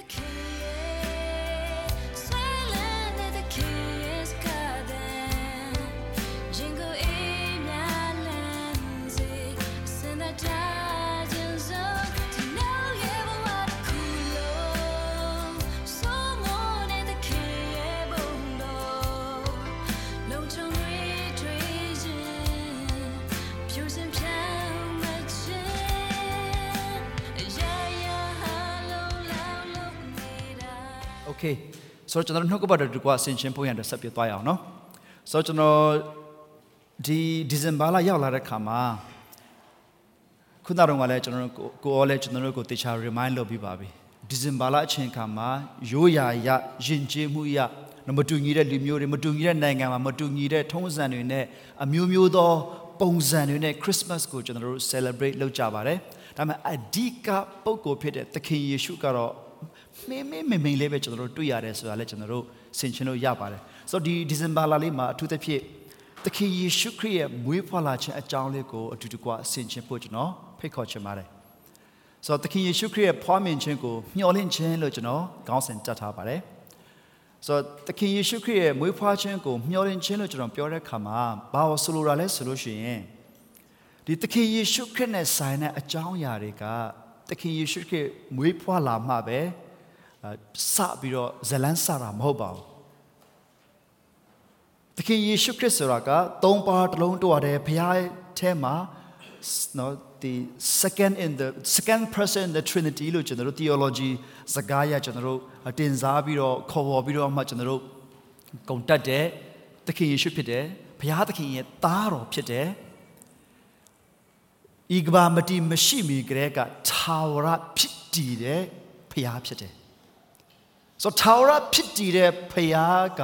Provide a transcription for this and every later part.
the keys, ဆိုတော့ကျွန်တော်တို့နှုတ်ကပတ်တော်တကွာဆင်ရှင်ဖို့ရန်အတွက်ဆက်ပြသွားရအောင်နော်ဆိုတော့ကျွန်တော်ဒီဒီဇင်ဘာလရောက်လာတဲ့ခါမှာခုနကတော့ကလည်းကျွန်တော်တို့ကိုကိုရောလည်းကျွန်တော်တို့ကိုတေချာ remind လုပ်ပြီးပါပြီဒီဇင်ဘာလအချိန်ခါမှာရိုးရာရယဉ်ကျေးမှုရမတူညီတဲ့လူမျိုးတွေမတူညီတဲ့နိုင်ငံမှာမတူညီတဲ့ထုံးစံတွေနဲ့အမျိုးမျိုးသော ပုံစံတွေနဲ့ Christmas ကိုကျွန်တော်တို့ celebrate လုပ်ကြပါတယ်ဒါပေမဲ့အဓိကပုံကိုဖြစ်တဲ့သခင်ယေရှုကတော့ မင်းမင်းမင်းမင်းလေးပဲကျွန်တော်တို့တွေ့ရတယ်ဆိုတာလည်းကျွန်တော်တို့ဆင်ခြင်လို့ရပါတယ်ဆိုတော့ဒီဒီဇင်ဘာလလေးမှာအထူးသဖြင့်သခင်ယေရှုခရစ်ရဲ့မွေးဖွားလာခြင်းအကြောင်းလေးကိုအတူတကွဆင်ခြင်ဖို့ကျွန်တော်ဖိတ်ခေါ်ချင်ပါတယ်ဆိုတော့သခင်ယေရှုခရစ်ရဲ့ဖွားမြင်ခြင်းကိုမျှော်လင့်ခြင်းလို့ကျွန်တော်ခေါင်းစဉ်တက်ထားပါတယ်ဆိုတော့သခင်ယေရှုခရစ်ရဲ့မွေးဖွားခြင်းကိုမျှော်လင့်ခြင်းလို့ကျွန်တော်ပြောတဲ့အခါမှာဘာလို့ဆိုလိုတာလဲဆိုလို့ရှိရင်ဒီသခင်ယေရှုခရစ်နဲ့ဆိုင်တဲ့အကြောင်းအရာတွေကသခင်ယေရှုခရစ်မွေးဖွားလာမှပဲအဲ စပြီးတော့ဇလန်းစတာမဟုတ်ပါဘူး။သခင်ယေရှုခရစ်ဆိုတာကသုံးပါးတစ်လုံးတွားတယ်ဘုရားထဲမှာနော်ဒီ second in the second person in the trinity လို့ကျွန်တော်တို့ theology စကားရကျွန်တော်တို့တင်စားပြီးတော့ခေါ်ဝေါ်ပြီးတော့မှကျွန်တော်တို့ဂုံတက်တယ်သခင်ယေရှုဖြစ်တယ်ဘုရားသခင်ရဲ့သားတော်ဖြစ်တယ်ဤကဘာမတီမရှိမီကလေးကသာဝရဖြစ်တည်တဲ့ဘုရားဖြစ်တယ် ဆိုတော့ထာဝရဖြစ်တည်တဲ့ဖယားက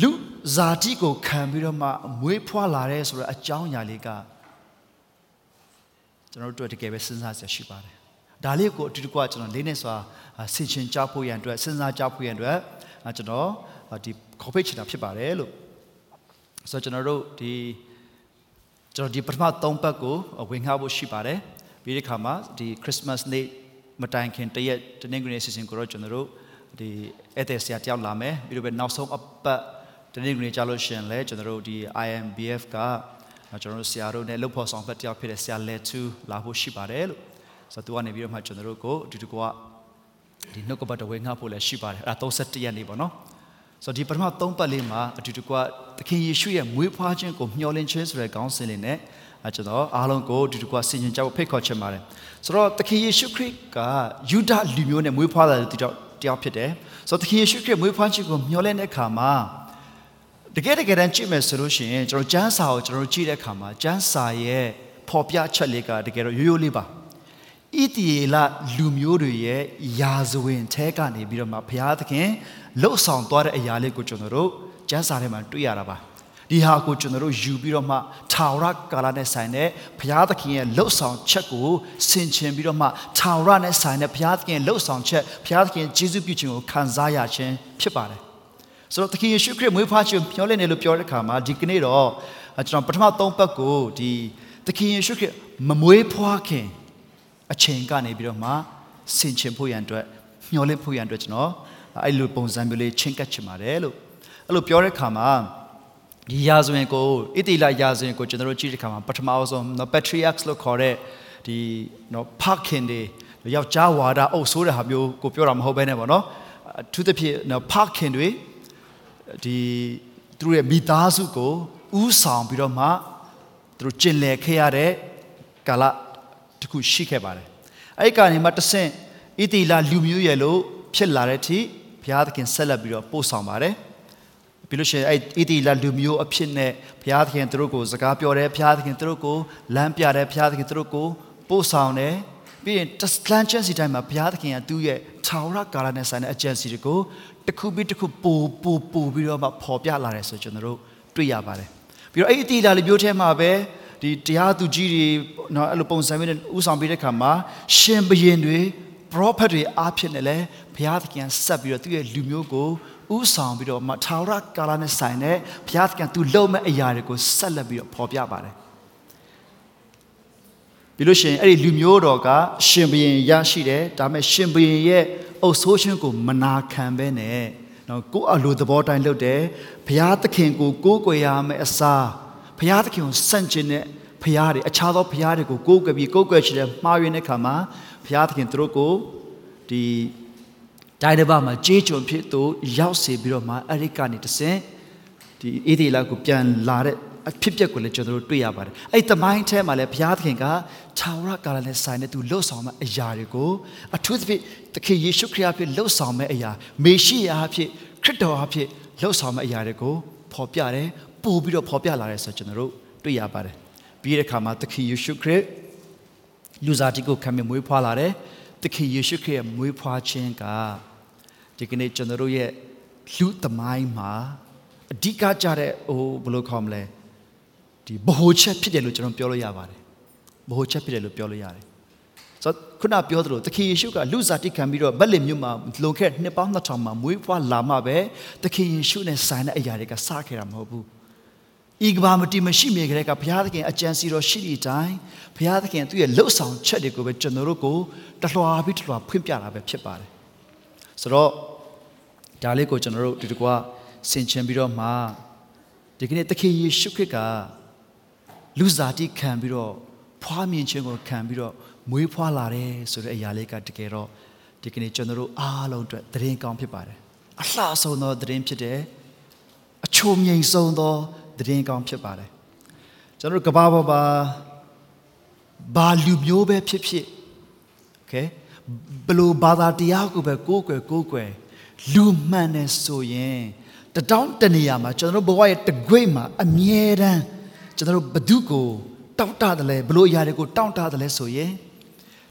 လူဇာတိကိုခံပြီးတော့မှမွေးဖွားလာတဲ့ဆိုတော့အကြောင်းအရာလေးကကျွန်တော်တို့တကယ်ပဲစဉ်းစားစရာရှိပါတယ်။ဒါလေးကိုအတူတကွကျွန်တော်လေးနဲ့စွာဆင်ခြင်ကြဖို့ရန်အတွက်စဉ်းစားကြဖို့ရန်အတွက်ကျွန်တော်ဒီခေါ်ဖိတ်ချင်တာဖြစ်ပါတယ်လို့ဆိုတော့ကျွန်တော်တို့ဒီကျွန်တော်ဒီပထမ၃ပတ်ကိုဝင်ငှဖို့ရှိပါတယ်။ပြီးတဲ့အခါမှာဒီ Christmas နေ့ မတိုင်ခင်တရက်တနင်္ဂနွေနေ့စီစဉ်ကိုတော့ကျွန်တော်တို့ဒီအဲ့တဲ့ဆရာတယောက်လာမယ်ပြီးတော့ပဲနောက်ဆုံးအပတ်တနင်္ဂနွေကြာလို့ရှရင်လဲကျွန်တော်တို့ဒီ IMBF ကကျွန်တော်တို့ဆရာတို့နဲ့လှုပ်ဖို့ဆောင်ဖက်တယောက်ဖြစ်တဲ့ဆရာလဲသူလာဖို့ရှိပါတယ်လို့ဆိုတော့သူကနေပြီးတော့မှကျွန်တော်တို့ကိုအတူတကွဒီနှုတ်ကပတ်တော်ဝင်ငှဖို့လည်းရှိပါတယ်အဲ့ဒါ31ရက်နေ့ပေါ့နော်ဆိုတော့ဒီပထမ၃ပတ်လေးမှာအတူတကွသခင်ယေရှုရဲ့မွေးဖွားခြင်းကိုမျှော်လင့်ခြင်းဆိုတဲ့ခေါင်းစဉ်လေးနဲ့ အဲကျွန်တော်အားလုံးကိုဒီတကွဆင်ခြင်ကြဖို့ဖိတ်ခေါ်ချင်ပါတယ်ဆိုတော့သခင်ယေရှုခရစ်ကယူဒလူမျိုးနဲ့မွေးဖွားလာတဲ့တယောက်တယောက်ဖြစ်တယ်ဆိုတော့သခင်ယေရှုခရစ်မွေးဖွားခြင်းကိုမျှော်လင့်တဲ့အခါမှာတကယ်တကယ်တမ်းကြည့်မယ်ဆိုလို့ရှိရင်ကျွန်တော်ကျမ်းစာကိုကျွန်တော်ကြည့်တဲ့အခါမှာကျမ်းစာရဲ့ဖော်ပြချက်လေးကတကယ်တော့ရိုးရိုးလေးပါဣတိယေလလူမျိုးတွေရဲ့ယာဇဝင်ထဲကနေပြီးတော့မှဘုရားသခင်လှုပ်ဆောင်သွားတဲ့အရာလေးကိုကျွန်တော်တို့ကျမ်းစာထဲမှာတွေ့ရတာပါ ဒီဟာကိုကျွန်တော်တို့ယူပြီးတော့မှထာဝရကာလနဲ့ဆိုင်တဲ့ဘုရားသခင်ရဲ့လှုပ်ဆောင်ချက်ကိုဆင်ခြင်ပြီးတော့မှထာဝရနဲ့ဆိုင်တဲ့ဘုရားသခင်လှုပ်ဆောင်ချက်ဘုရားသခင်ယေရှုပြုခြင်းကိုခံစားရခြင်းဖြစ်ပါတယ်ဆိုတော့သခင်ယေရှုခရစ်မွေးဖွားခြင်းပြောလဲနေလို့ပြောတဲ့အခါမှာဒီကနေ့တော့ကျွန်တော်ပထမ၃ပတ်ကိုဒီသခင်ယေရှုခရစ်မမွေးဖွားခင်အချိန်ကနေပြီးတော့မှဆင်ခြင်ဖို့ရန်အတွက်မျှော်လင့်ဖို့ရန်အတွက်ကျွန်တော်အဲ့လိုပုံစံမျိုးလေးချင်းကပ်ချင်ပါတယ်လို့အဲ့လိုပြောတဲ့အခါမှာ ဒီယာဇဝင်ကိုဣတိလယာဇဝင်ကိုကျွန်တော်တို့ကြည့်တဲ့အခါမှာပထမဆုံးနော် patriarchs လို့ခေါ်တဲ့ဒီနော်ဖခင်တွေယောက်ျားဝါဒအုပ်ဆိုးတဲ့ဟာမျိုးကိုပြောတာမဟုတ်ဘဲနဲ့ပေါ့နော်အထူးသဖြင့်နော်ဖခင်တွေဒီသူတို့ရဲ့မိသားစုကိုဥဆောင်ပြီးတော့မှသူတို့ကျင်လည်ခဲ့ရတဲ့ကာလတစ်ခုရှိခဲ့ပါတယ်အဲ့ဒီကနေမှတဆင့်ဣတိလလူမျိုးရဲ့လို့ဖြစ်လာတဲ့အထိဘုရားသခင်ဆက်လက်ပြီးတော့ပို့ဆောင်ပါတယ် ပြီးလို့ရှိရင်အဲ့ဣတိလလူမျိုးအဖြစ်နဲ့ဘုရားသခင်သူတို့ကိုစကားပြောတယ်ဘုရားသခင်သူတို့ကိုလမ်းပြတယ်ဘုရားသခင်သူတို့ကိုပို့ဆောင်တယ်ပြီးရင်တစလန်ချန်စီတိုင်းမှာဘုရားသခင်ကသူ့ရဲ့ထာဝရကာလနဲ့ဆိုင်တဲ့အကျင့်စီတွေကိုတစ်ခုပြီးတစ်ခုပို့ပို့ပို့ပြီးတော့မှပေါ်ပြလာတယ်ဆိုကျွန်တော်တို့တွေ့ရပါတယ်ပြီးတော့အဲ့ဣတိလလူမျိုးထဲမှာပဲဒီတရားသူကြီးတွေနော်အဲ့လိုပုံစံမျိုးနဲ့ဥဆောင်ပေးတဲ့ခါမှာရှင်ဘုရင်တွေ prophet တွေအားဖြင့်လည်းဘုရားသခင်ဆက်ပြီးတော့သူ့ရဲ့လူမျိုးကို ဥဆောင်ပြီးတော့မထာဝရကာလနဲ့ဆိုင်တဲ့ဘုရားသခင်သူလုံမဲ့အရာတွေကိုဆက်လက်ပြီးတော့ဖော်ပြပါတယ်ပြီးလို့ရှိရင်အဲ့ဒီလူမျိုးတော်ကရှင်ဘရင်ရရှိတယ်ဒါပေမဲ့ရှင်ဘရင်ရဲ့အုပ်ဆိုးခြင်းကိုမနာခံဘဲနဲ့နော်ကိုယ့်အလိုသဘောတိုင်းလုပ်တယ်ဘုရားသခင်ကိုကိုးကွယ်ရမယ်အစားဘုရားသခင်ကိုစန့်ကျင်တဲ့ဘုရားတွေအခြားသောဘုရားတွေကိုကိုးကွယ်ပြီးကိုးကွယ်ချင်တဲ့မှားယွင်းတဲ့ခါမှာဘုရားသခင်သူတို့ကိုဒီ တိုင်းတစ်ပါးမှာကြေးကျွန်ဖြစ်သူရောက်စေပြီးတော့မှအဲ့ဒီကနေတဆင့်ဒီအေဒီလာကိုပြန်လာတဲ့အဖြစ်အပျက်ကိုလည်းကျွန်တော်တို့တွေ့ရပါတယ်အဲ့ဒီသမိုင်းထဲမှာလည်းဘုရားသခင်ကခြာဝရကာလနဲ့ဆိုင်တဲ့သူလှုပ်ဆောင်မဲ့အရာတွေကိုအထူးသဖြင့်သခင်ယေရှုခရစ်အဖြစ်လှုပ်ဆောင်မဲ့အရာမေရှိယအဖြစ်ခရစ်တော်အဖြစ်လှုပ်ဆောင်မဲ့အရာတွေကိုဖော်ပြတယ်ပို့ပြီးတော့ဖော်ပြလာတယ်ဆိုတော့ကျွန်တော်တို့တွေ့ရပါတယ်ပြီးတဲ့အခါမှာသခင်ယေရှုခရစ်လူစားတိကိုခံမြမွေးဖွားလာတယ်သခင်ယေရှုခရစ်ရဲ့မွေးဖွားခြင်းက ဒီကနေ့ကျွန်တော်တို့ရဲ့လူသမိုင်းမှာအဓိကကြတဲ့ဟိုဘယ်လိုခေါ်မလဲဒီဗဟိုချက်ဖြစ်တယ်လို့ကျွန်တော်ပြောလို့ရပါတယ်ဗဟိုချက်ဖြစ်တယ်လို့ပြောလို့ရတယ်ဆိုတော့ခုနပြောသလိုသခင်ယေရှုကလူစားတိခံပြီးတော့ဗက်လင်မြို့မှာလွန်ခဲ့တဲ့နှစ်ပေါင်း2000မှာမွေးဖွားလာမှပဲသခင်ယေရှုနဲ့ဆိုင်တဲ့အရာတွေကစခဲ့တာမဟုတ်ဘူးဤကဘာမတီမရှိမြေကလေးကဘုရားသခင်အကြံစီတော်ရှိတဲ့အတိုင်းဘုရားသခင်သူ့ရဲ့လှုပ်ဆောင်ချက်တွေကိုပဲကျွန်တော်တို့ကိုတလွှာပြီးတလွှာဖွင့်ပြတာပဲဖြစ်ပါတယ် ဆိုတော့ဒါလေးကိုကျွန်တော်တို့ဒီတကွာဆင်ခြင်ပြီးတော့မှဒီကနေ့သခင်ယေရှုခရစ်ကလူစားတိခံပြီးတော့ဖွားမြင်ခြင်းကိုခံပြီးတော့မွေးဖွားလာတယ်ဆိုတဲ့အရာလေးကတကယ်တော့ဒီကနေ့ကျွန်တော်တို့အားလုံးအတွက်သတင်းကောင်းဖြစ်ပါတယ်အလှဆုံးသောသတင်းဖြစ်တယ်အချိုမြိန်ဆုံးသောသတင်းကောင်းဖြစ်ပါတယ်ကျွန်တော်တို့ကဘာပေါ်ပါဘာလူမျိုးပဲဖြစ်ဖြစ် okay ဘလို့ဘာသာတရားကိုပဲကိုးကွယ်ကိုးကွယ်လူမှန်တယ်ဆိုရင်တတောင်းတနေရာမှာကျွန်တော်တို့ဘဝရဲ့တကွိတ်မှာအမြဲတမ်းကျွန်တော်တို့ဘဒုကိုတောင့်တတယ်လဲဘလို့အရာတွေကိုတောင့်တတယ်လဲဆိုရင်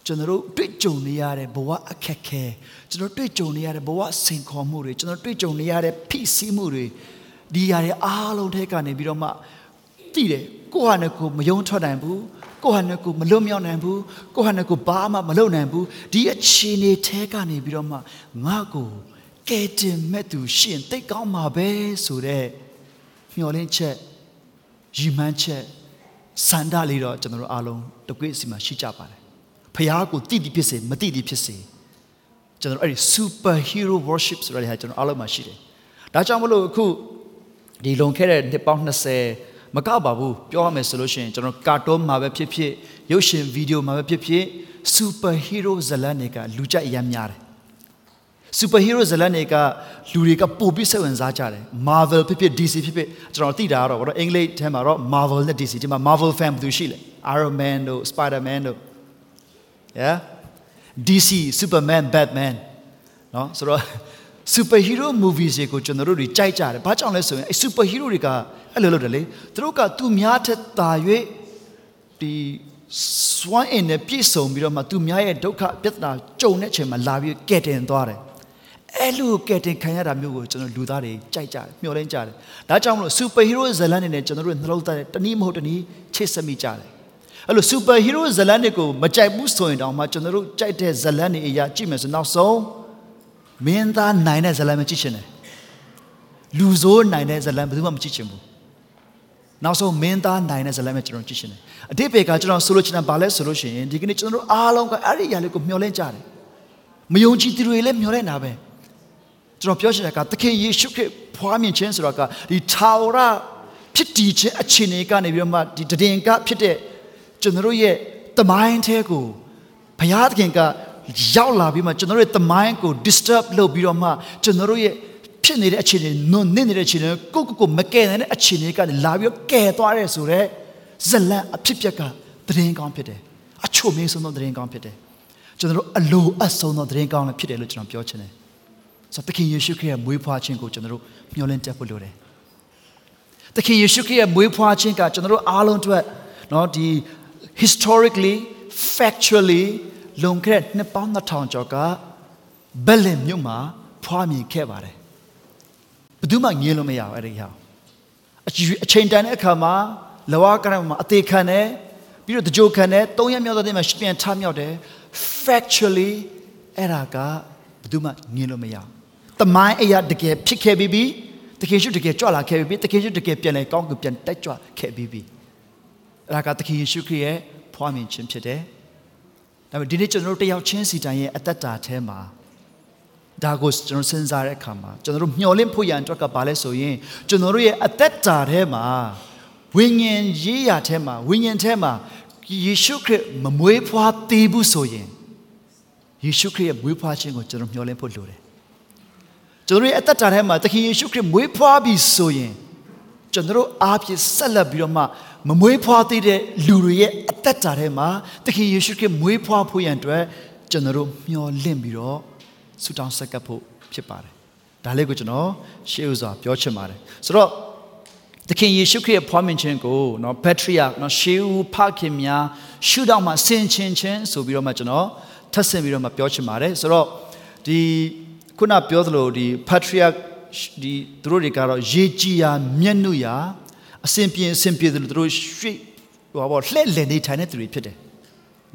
ကျွန်တော်တို့တွေ့ကြုံနေရတဲ့ဘဝအခက်ခဲကျွန်တော်တွေ့ကြုံနေရတဲ့ဘဝစိန်ခေါ်မှုတွေကျွန်တော်တွေ့ကြုံနေရတဲ့ဖိစီးမှုတွေဒီຢာတွေအားလုံးထဲကနေပြီးတော့မှတည်တယ်ကိုယ့်ဟာနဲ့ကိုယ်မယုံထွက်နိုင်ဘူး ကိုယ့်ဟာနဲ့ကိုယ်မလွတ်မြောက်နိုင်ဘူးကိုယ့်ဟာနဲ့ကိုယ်ဘာမှမလုပ်နိုင်ဘူးဒီအခြေအနေထဲကနေပြီးတော့မှငါ့ကိုကဲတင်မဲ့သူရှင်တိတ်ကောင်းမှာပဲဆိုတဲ့မျှော်လင့်ချက်ရည်မှန်းချက်စန္ဒလေးတော့ကျွန်တော်တို့အားလုံးတကွေ့စီမှာရှိကြပါတယ်ဖះကိုတိတိဖြစ်စေမတိတိဖြစ်စေကျွန်တော်တို့အဲ့ဒီ super hero worship ဆိုတဲ့ဟာကျွန်တော်အားလုံးမှာရှိတယ်ဒါကြောင့်မလို့အခုဒီလွန်ခဲ့တဲ့နှစ်ပေါင်း20 မကောက်ပါဘူးပြောရမယ်ဆိုလို့ရှိရင်ကျွန်တော်ကာတွန်းမှာပဲဖြစ်ဖြစ်ရုပ်ရှင်ဗီဒီယိုမှာပဲဖြစ်ဖြစ် super hero ဇာတ်လမ်းတွေကလူကြိုက်အရမ်းများတယ် super hero ဇာတ်လမ်းတွေကလူတွေကပို့ပြီးစိတ်ဝင်စားကြတယ် Marvel ဖြစ်ဖြစ် DC ဖြစ်ဖြစ်ကျွန်တော်သိတာကတော့ဘာလို့အင်္ဂလိပ်ထဲမှာတော့ Marvel နဲ့ DC ဒီမှာ Marvel fan ဘယ်သူရှိလဲ Iron Man တို့ Spider Man တို့ yeah DC Superman Batman เนาะဆိုတော့ super hero movies တွေကိုကျွန်တော်တို့တွေကြိုက်ကြတယ်ဘာကြောင့်လဲဆိုရင်အဲ super hero တွေကအဲ့လိုလုပ်တယ်လေသူတို့ကသူများထက်သာ၍ဒီစွမ်းအင်နဲ့ပြည့်စုံပြီးတော့မှသူများရဲ့ဒုက္ခပြဿနာကြုံတဲ့အချိန်မှာလာပြီးကဲတင်သွားတယ်အဲ့လိုကဲတင်ခံရတာမျိုးကိုကျွန်တော်လူသားတွေကြိုက်ကြတယ်မျှော်လင့်ကြတယ်ဒါကြောင့်မလို့ super hero ဇာတ်လမ်းတွေနဲ့ကျွန်တော်တို့နှလုံးသားတနည်းမဟုတ်တနည်းချိတ်ဆက်မိကြတယ်အဲ့လို super hero ဇာတ်လမ်းတွေကိုမကြိုက်ဘူးဆိုရင်တောင်မှကျွန်တော်တို့ကြိုက်တဲ့ဇာတ်လမ်းတွေအရာကြည့်မယ်ဆိုနောက်ဆုံး မင်းသားနိုင်တဲ့ဇာတ်လမ်းမကြည့်ချင်တယ်လူဆိုးနိုင်တဲ့ဇာတ်လမ်းဘယ်သူမှမကြည့်ချင်ဘူးနောက်ဆုံးမင်းသားနိုင်တဲ့ဇာတ်လမ်းပဲကျွန်တော်ကြည့်ချင်တယ်အတိတ်ဘေကကျွန်တော်ဆိုလိုချင်တာဘာလဲဆိုလို့ရှိရင်ဒီကနေ့ကျွန်တော်တို့အားလုံးကအဲ့ဒီအရာလေးကိုမျှော်လင့်ကြတယ်မယုံကြည်သူတွေလည်းမျှော်လင့်တာပဲကျွန်တော်ပြောချင်တာကသခင်ယေရှုခရစ်ဖွားမြင်ခြင်းဆိုတော့ကဒီထာဝရဖြစ်တည်ခြင်းအခြေအနေကနေပြီးတော့မှဒီတည်င်ကဖြစ်တဲ့ကျွန်တော်တို့ရဲ့တမိုင်းထဲကိုဘုရားသခင်က ရောက်လာပြီးမှကျွန်တော်တို့ရဲ့တမိုင်းကို disturb လုပ်ပြီးတော့မှကျွန်တော်တို့ရဲ့ဖြစ်နေတဲ့အခြေအနေနုံနစ်နေတဲ့အခြေအနေကိုကိုကိုမကယ်နိုင်တဲ့အခြေအနေကနေလာပြီးတော့ကယ်သွားတယ်ဆိုတော့ဇလန်အဖြစ်ပြက်ကသတင်းကောင်းဖြစ်တယ်အချို့မင်းဆုံးသောသတင်းကောင်းဖြစ်တယ်ကျွန်တော်တို့အလိုအပ်ဆုံးသောသတင်းကောင်းလည်းဖြစ်တယ်လို့ကျွန်တော်ပြောချင်တယ်ဆိုတော့သခင်ယေရှုခရစ်ရဲ့မွေးဖွားခြင်းကိုကျွန်တော်တို့မျှော်လင့်တတ်ဖို့လိုတယ်သခင်ယေရှုခရစ်ရဲ့မွေးဖွားခြင်းကကျွန်တော်တို့အားလုံးအတွက်เนาะဒီ historically factually လွန်ခဲ့တဲ့နှစ်ပေါင်း2000ကျော်ကဘယ်လင်မြို့မှာဖွားမြင်ခဲ့ပါတယ်ဘယ်သူမှငြင်းလို့မရဘူးအဲ့ဒီဟာအချိန်အချိန်တန်တဲ့အခါမှာလဝကရမှာအသေးခံတယ်ပြီးတော့တကြိုခံတယ်၃ရက်မြောက်တဲ့နေ့မှာပြန်ထမြောက်တယ် factually အဲ့ဒါကဘယ်သူမှငြင်းလို့မရဘူးတမိုင်းအရာတကယ်ဖြစ်ခဲ့ပြီးပြီတကယ်ရှိတကယ်ကြွလာခဲ့ပြီးပြီတကယ်ရှိတကယ်ပြန်လဲကောင်းကပြန်တက်ကြွခဲ့ပြီးပြီအဲ့ဒါကသခင်ယေရှုခရစ်ရဲ့ဖွားမြင်ခြင်းဖြစ်တယ် ဒါပေမဲ့ဒီနေ့ကျွန်တော်တို့တယောက်ချင်းစီတိုင်းရဲ့အသက်တာထဲမှာဒါကိုကျွန်တော်စဉ်းစားတဲ့အခါမှာကျွန်တော်တို့မျှော်လင့်ဖို့ရန်အတွက်ကဘာလဲဆိုရင်ကျွန်တော်တို့ရဲ့အသက်တာထဲမှာဝိညာဉ်ရေးရာထဲမှာဝိညာဉ်ထဲမှာယေရှုခရစ်မမွေးဖွားသေးဘူးဆိုရင်ယေရှုခရစ်ရဲ့မွေးဖွားခြင်းကိုကျွန်တော်မျှော်လင့်ဖို့လိုတယ်ကျွန်တော်တို့ရဲ့အသက်တာထဲမှာသခင်ယေရှုခရစ်မွေးဖွားပြီဆိုရင်ကျွန်တော်တို့အားဖြင့်ဆက်လက်ပြီးတော့မှ မမွေးဖွားသေးတဲ့လူတွေရဲ့အသက်တာထဲမှာသခင်ယေရှုခရစ်မွေးဖွားဖို့ရန်အတွက်ကျွန်တော်တို့မျှော်လင့်ပြီးတော့ဆုတောင်းဆက်ကပ်ဖို့ဖြစ်ပါတယ်။ဒါလေးကိုကျွန်တော်ရှေ့ဥစွာပြောချင်ပါတယ်။ဆိုတော့သခင်ယေရှုခရစ်ရဲ့ဖွားမြင်ခြင်းကိုနော်ဘက်ထရီယာနော်ရှေးဦးဖခင်များရှုတော့မှဆင်ခြင်ခြင်းဆိုပြီးတော့မှကျွန်တော်ထပ်ဆင်ပြီးတော့မှပြောချင်ပါတယ်။ဆိုတော့ဒီခုနပြောသလိုဒီဘက်ထရီယာဒီသူတို့တွေကတော့ရေကြည်ရာမျက်နှုရာ အစဉ်ပြေအစဉ်ပြေတယ်လို့သူတို့ရွှေ့ဟိုပါလှဲ့လည်နေထိုင်တဲ့သူတွေဖြစ်တယ်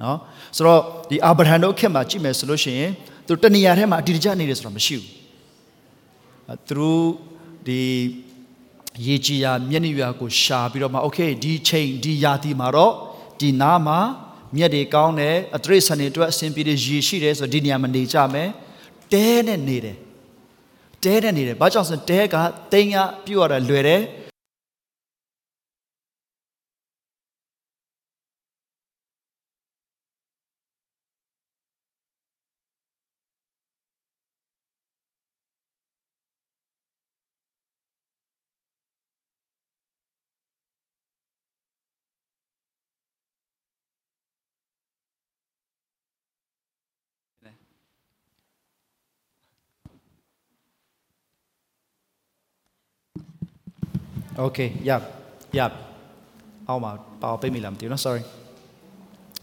နော်ဆိုတော့ဒီအာဗြဟံတို့ခေတ်မှာကြည့်မယ်ဆိုလို့ရှိရင်သူတဏှာထဲမှာအတည်တကျနေတယ်ဆိုတာမရှိဘူးအဲသူတို့ဒီရေကြီးရာမျက်နှာရွာကိုရှာပြီးတော့မှโอเคဒီချိန်ဒီယာတီမှာတော့ဒီနားမှာမြက်တွေကောင်းတယ်အတရိษံတွေအတွက်အဆင်ပြေတဲ့ရေရှိတယ်ဆိုတော့ဒီနေရာမှာနေကြမယ်တဲနဲ့နေတယ်တဲနဲ့နေတယ်ဘာကြောင့်ဆိုတဲကတိမ်ကပြုတ်ရတာလွယ်တယ် Okay, yeah. Yeah. အောက်မှာပါအောင်ပေးမိလားမသိဘူးနော် sorry.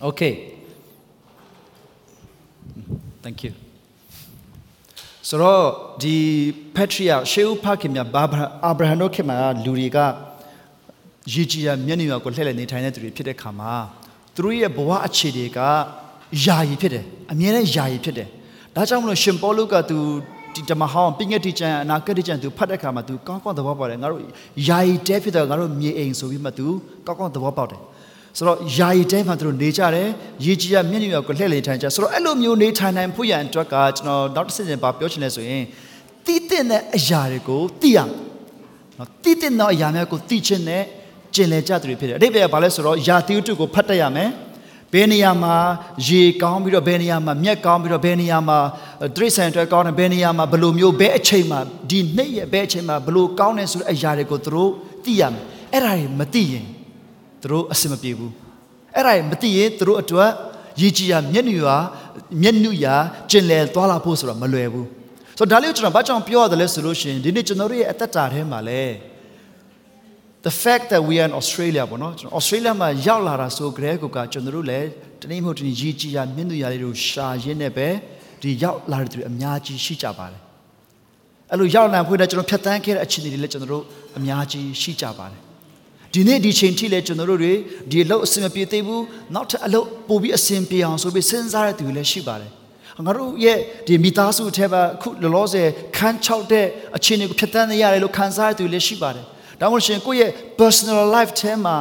Okay. Thank you. ဆိုတော့ဒီ patriarch ရှေးဦးဖခင်မြတ်ဘာအာဗြဟံတို့ခေတ်မှာလူတွေကရေကြီးရမျက်နှာရွာကိုလှည့်လည်နေထိုင်တဲ့သူတွေဖြစ်တဲ့ခါမှာသူတို့ရဲ့ဘဝအခြေတွေကယာယီဖြစ်တယ်အမြဲတမ်းယာယီဖြစ်တယ်ဒါကြောင့်မလို့ရှင်ပေါလုကသူ ဒီဓမ္မဟောင်းပညတ်တိကျမ်းအနာဂတ်တိကျမ်းသူဖတ်တဲ့ခါမှာသူကောင်းကောင်းသဘောပေါက်တယ်ငါတို့ယာယီတဲဖြစ်တော့ငါတို့မြေအိမ်ဆိုပြီးမှသူကောင်းကောင်းသဘောပေါက်တယ်ဆိုတော့ယာယီတဲမှာသူတို့နေကြတယ်ရေကြီးရမျက်နှာရွာကိုလှည့်လည်ထိုင်ကြဆိုတော့အဲ့လိုမျိုးနေထိုင်နိုင်ဖို့ရန်အတွက်ကကျွန်တော်နောက်တစ်ဆင့်ချင်းပါပြောချင်လဲဆိုရင်တည်တဲ့အရာတွေကိုသိရမယ်နော်တည်တဲ့တော့အရာများကိုသိချင်းနဲ့ကျင်လည်ကြသူတွေဖြစ်တယ်အတိတ်ပဲဘာလဲဆိုတော့ယာတိဥတုကိုဖတ်တတ်ရမယ် ဘယ်နေရာမှာရေကောင်းပြီးတော့ဘယ်နေရာမှာမြက်ကောင်းပြီးတော့ဘယ်နေရာမှာတရိษံအတွက်ကောင်းတယ်ဘယ်နေရာမှာဘယ်လိုမျိုးဘယ်အချိန်မှာဒီနေ့ရဲ့ဘယ်အချိန်မှာဘယ်လိုကောင်းတယ်ဆိုတဲ့အရာတွေကိုသူတို့သိရမယ်အဲ့ဒါတွေမသိရင်သူတို့အဆင်မပြေဘူးအဲ့ဒါတွေမသိရင်သူတို့အတွက်ရည်ကြည်ရမျက်နှာရွာမျက်နှာရွာကျင်လည်သွားလာဖို့ဆိုတော့မလွယ်ဘူးဆိုတော့ဒါလေးကိုကျွန်တော်ဘာကြောင့်ပြောရတယ်လဲဆိုလို့ရှိရင်ဒီနေ့ကျွန်တော်တို့ရဲ့အသက်တာထဲမှာလဲ the fact that we are in Australia ပေါ့နော်ကျွန်တော် Australia မှာရောက်လာတာဆိုကြတဲ့ကောကကျွန်တော်တို့လည်းတနေ့မဟုတ်တနေ့ကြီးကြီးရမြင့်သူရလေးတို့ရှာရင်းနဲ့ပဲဒီရောက်လာတဲ့သူတွေအများကြီးရှိကြပါတယ်အဲ့လိုရောက်လာဖွေးတဲ့ကျွန်တော်ဖြတ်တန်းခဲ့တဲ့အခြေအနေတွေလည်းကျွန်တော်တို့အများကြီးရှိကြပါတယ်ဒီနေ့ဒီချိန်ထိလည်းကျွန်တော်တို့တွေဒီအလုပ်အဆင်မပြေသေးဘူးနောက်ထပ်အလုပ်ပို့ပြီးအဆင်ပြေအောင်ဆိုပြီးစဉ်းစားတဲ့သူတွေလည်းရှိပါတယ်ငါတို့ရဲ့ဒီမိသားစုအထက်မှာအခုလောလောဆယ်ခန်းချောက်တဲ့အခြေအနေကိုဖြတ်တန်းနေရတယ်လို့ခံစားရတဲ့သူတွေလည်းရှိပါတယ် ဒါမှမဟုတ်ရှင်ကိုယ့်ရဲ့ personal life ထဲမှာ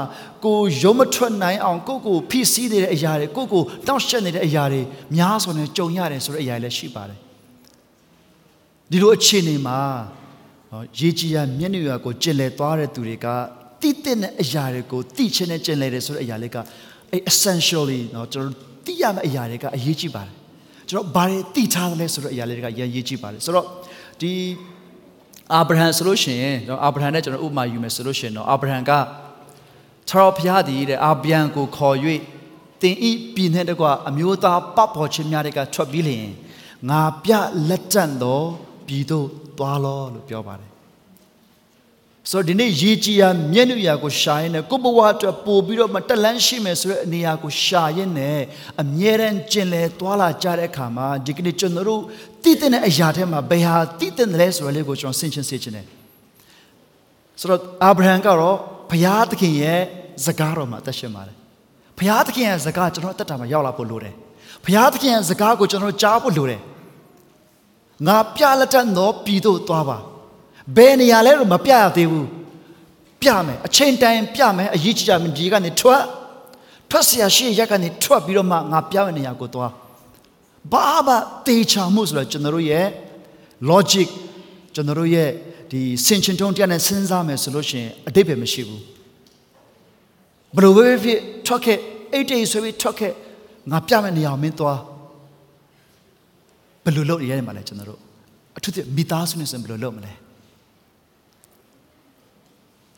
ကိုရုံးမထွက်နိုင်အောင်ကိုယ့်ကိုဖိစီးနေတဲ့အရာတွေကိုယ့်ကိုတောင့်ရှက်နေတဲ့အရာတွေများစွာနဲ့ကြုံရတယ်ဆိုတဲ့အရာတွေလည်းရှိပါတယ်ဒီလိုအခြေအနေမှာဟောရေကြီးရမျက်နှာရွာကိုကျင်လည်သွားတဲ့သူတွေကတိတိတဲ့အရာတွေကိုတိချင်းနဲ့ကျင်လည်တယ်ဆိုတဲ့အရာလေးကအဲ essentially เนาะကျွန်တော်တို့တိရမယ့်အရာတွေကအရေးကြီးပါတယ်ကျွန်တော်ဘာတွေတိထားသလဲဆိုတဲ့အရာလေးတွေကရရေးကြီးပါတယ်ဆိုတော့ဒီ အာဗြဟံဆိုလို့ရှိရင်ကျွန်တော်အာဗြဟံနဲ့ကျွန်တော်ဥပမာယူမယ်ဆိုလို့ရှိရင်တော့အာဗြဟံကထာဝရဘုရားသည်တဲ့အာဗြဟံကိုခေါ်၍တင်ဤပြည်နှင့်တကွအမျိုးသားပပော်ခြင်းများတွေကထွက်ပြီးလျင်ငါပြလက်တန့်သောပြည်သို့သွားလောလို့ပြောပါတယ် ဆိုတော့ဒီနေ့ရေကြီးရမျက်နှာရာကိုရှာရင်းနဲ့ကိုယ့်ဘဝအတွက်ပို့ပြီးတော့မတက်လန်းရှိမယ်ဆိုတဲ့အနေအရာကိုရှာရင်းနဲ့အမြဲတမ်းကျင်လည်သွားလာကြတဲ့အခါမှာဒီကနေ့ကျွန်တော်တို့တည်တဲ့အရာထဲမှာဘယ်ဟာတည်တဲ့လဲဆိုရလေးကိုကျွန်တော်ဆင်ခြင်စေချင်တယ်ဆိုတော့အာဗြဟံကတော့ဘုရားသခင်ရဲ့စကားတော်မှာအသက်ရှင်ပါတယ်ဘုရားသခင်ရဲ့စကားကျွန်တော်အသက်တာမှာရောက်လာဖို့လိုတယ်ဘုရားသခင်ရဲ့စကားကိုကျွန်တော်ကြားဖို့လိုတယ်ငါပြလက်တတ်သောပြည်သို့သွားပါ ဘယ်နေရာလဲတော့မပြရသေးဘူးပြမယ်အချိန်တိုင်းပြမယ်အရေးကြီးကြမယ်ဒီကနေထွက်ထွက်เสียရှိရက်ကနေထွက်ပြီးတော့မှငါပြောင်းတဲ့နေရာကိုသွားဘာမှတေချာမှုဆိုတော့ကျွန်တော်တို့ရဲ့ logic ကျွန်တော်တို့ရဲ့ဒီစင်ချင်တုံးတရားနဲ့စဉ်းစားမယ်ဆိုလို့ရှိရင်အတိတ်ပဲမရှိဘူးဘယ်လိုပဲဖြစ်ထွက်ခဲ့အိတ်တိတ်ဆိုပြီးထွက်ခဲ့ငါပြမယ့်နေရာကိုမင်းသွားဘယ်လိုလုပ်ရရမှာလဲကျွန်တော်တို့အထူးသဖြင့်မိသားစုနဲ့ဆိုရင်ဘယ်လိုလုပ်မလဲ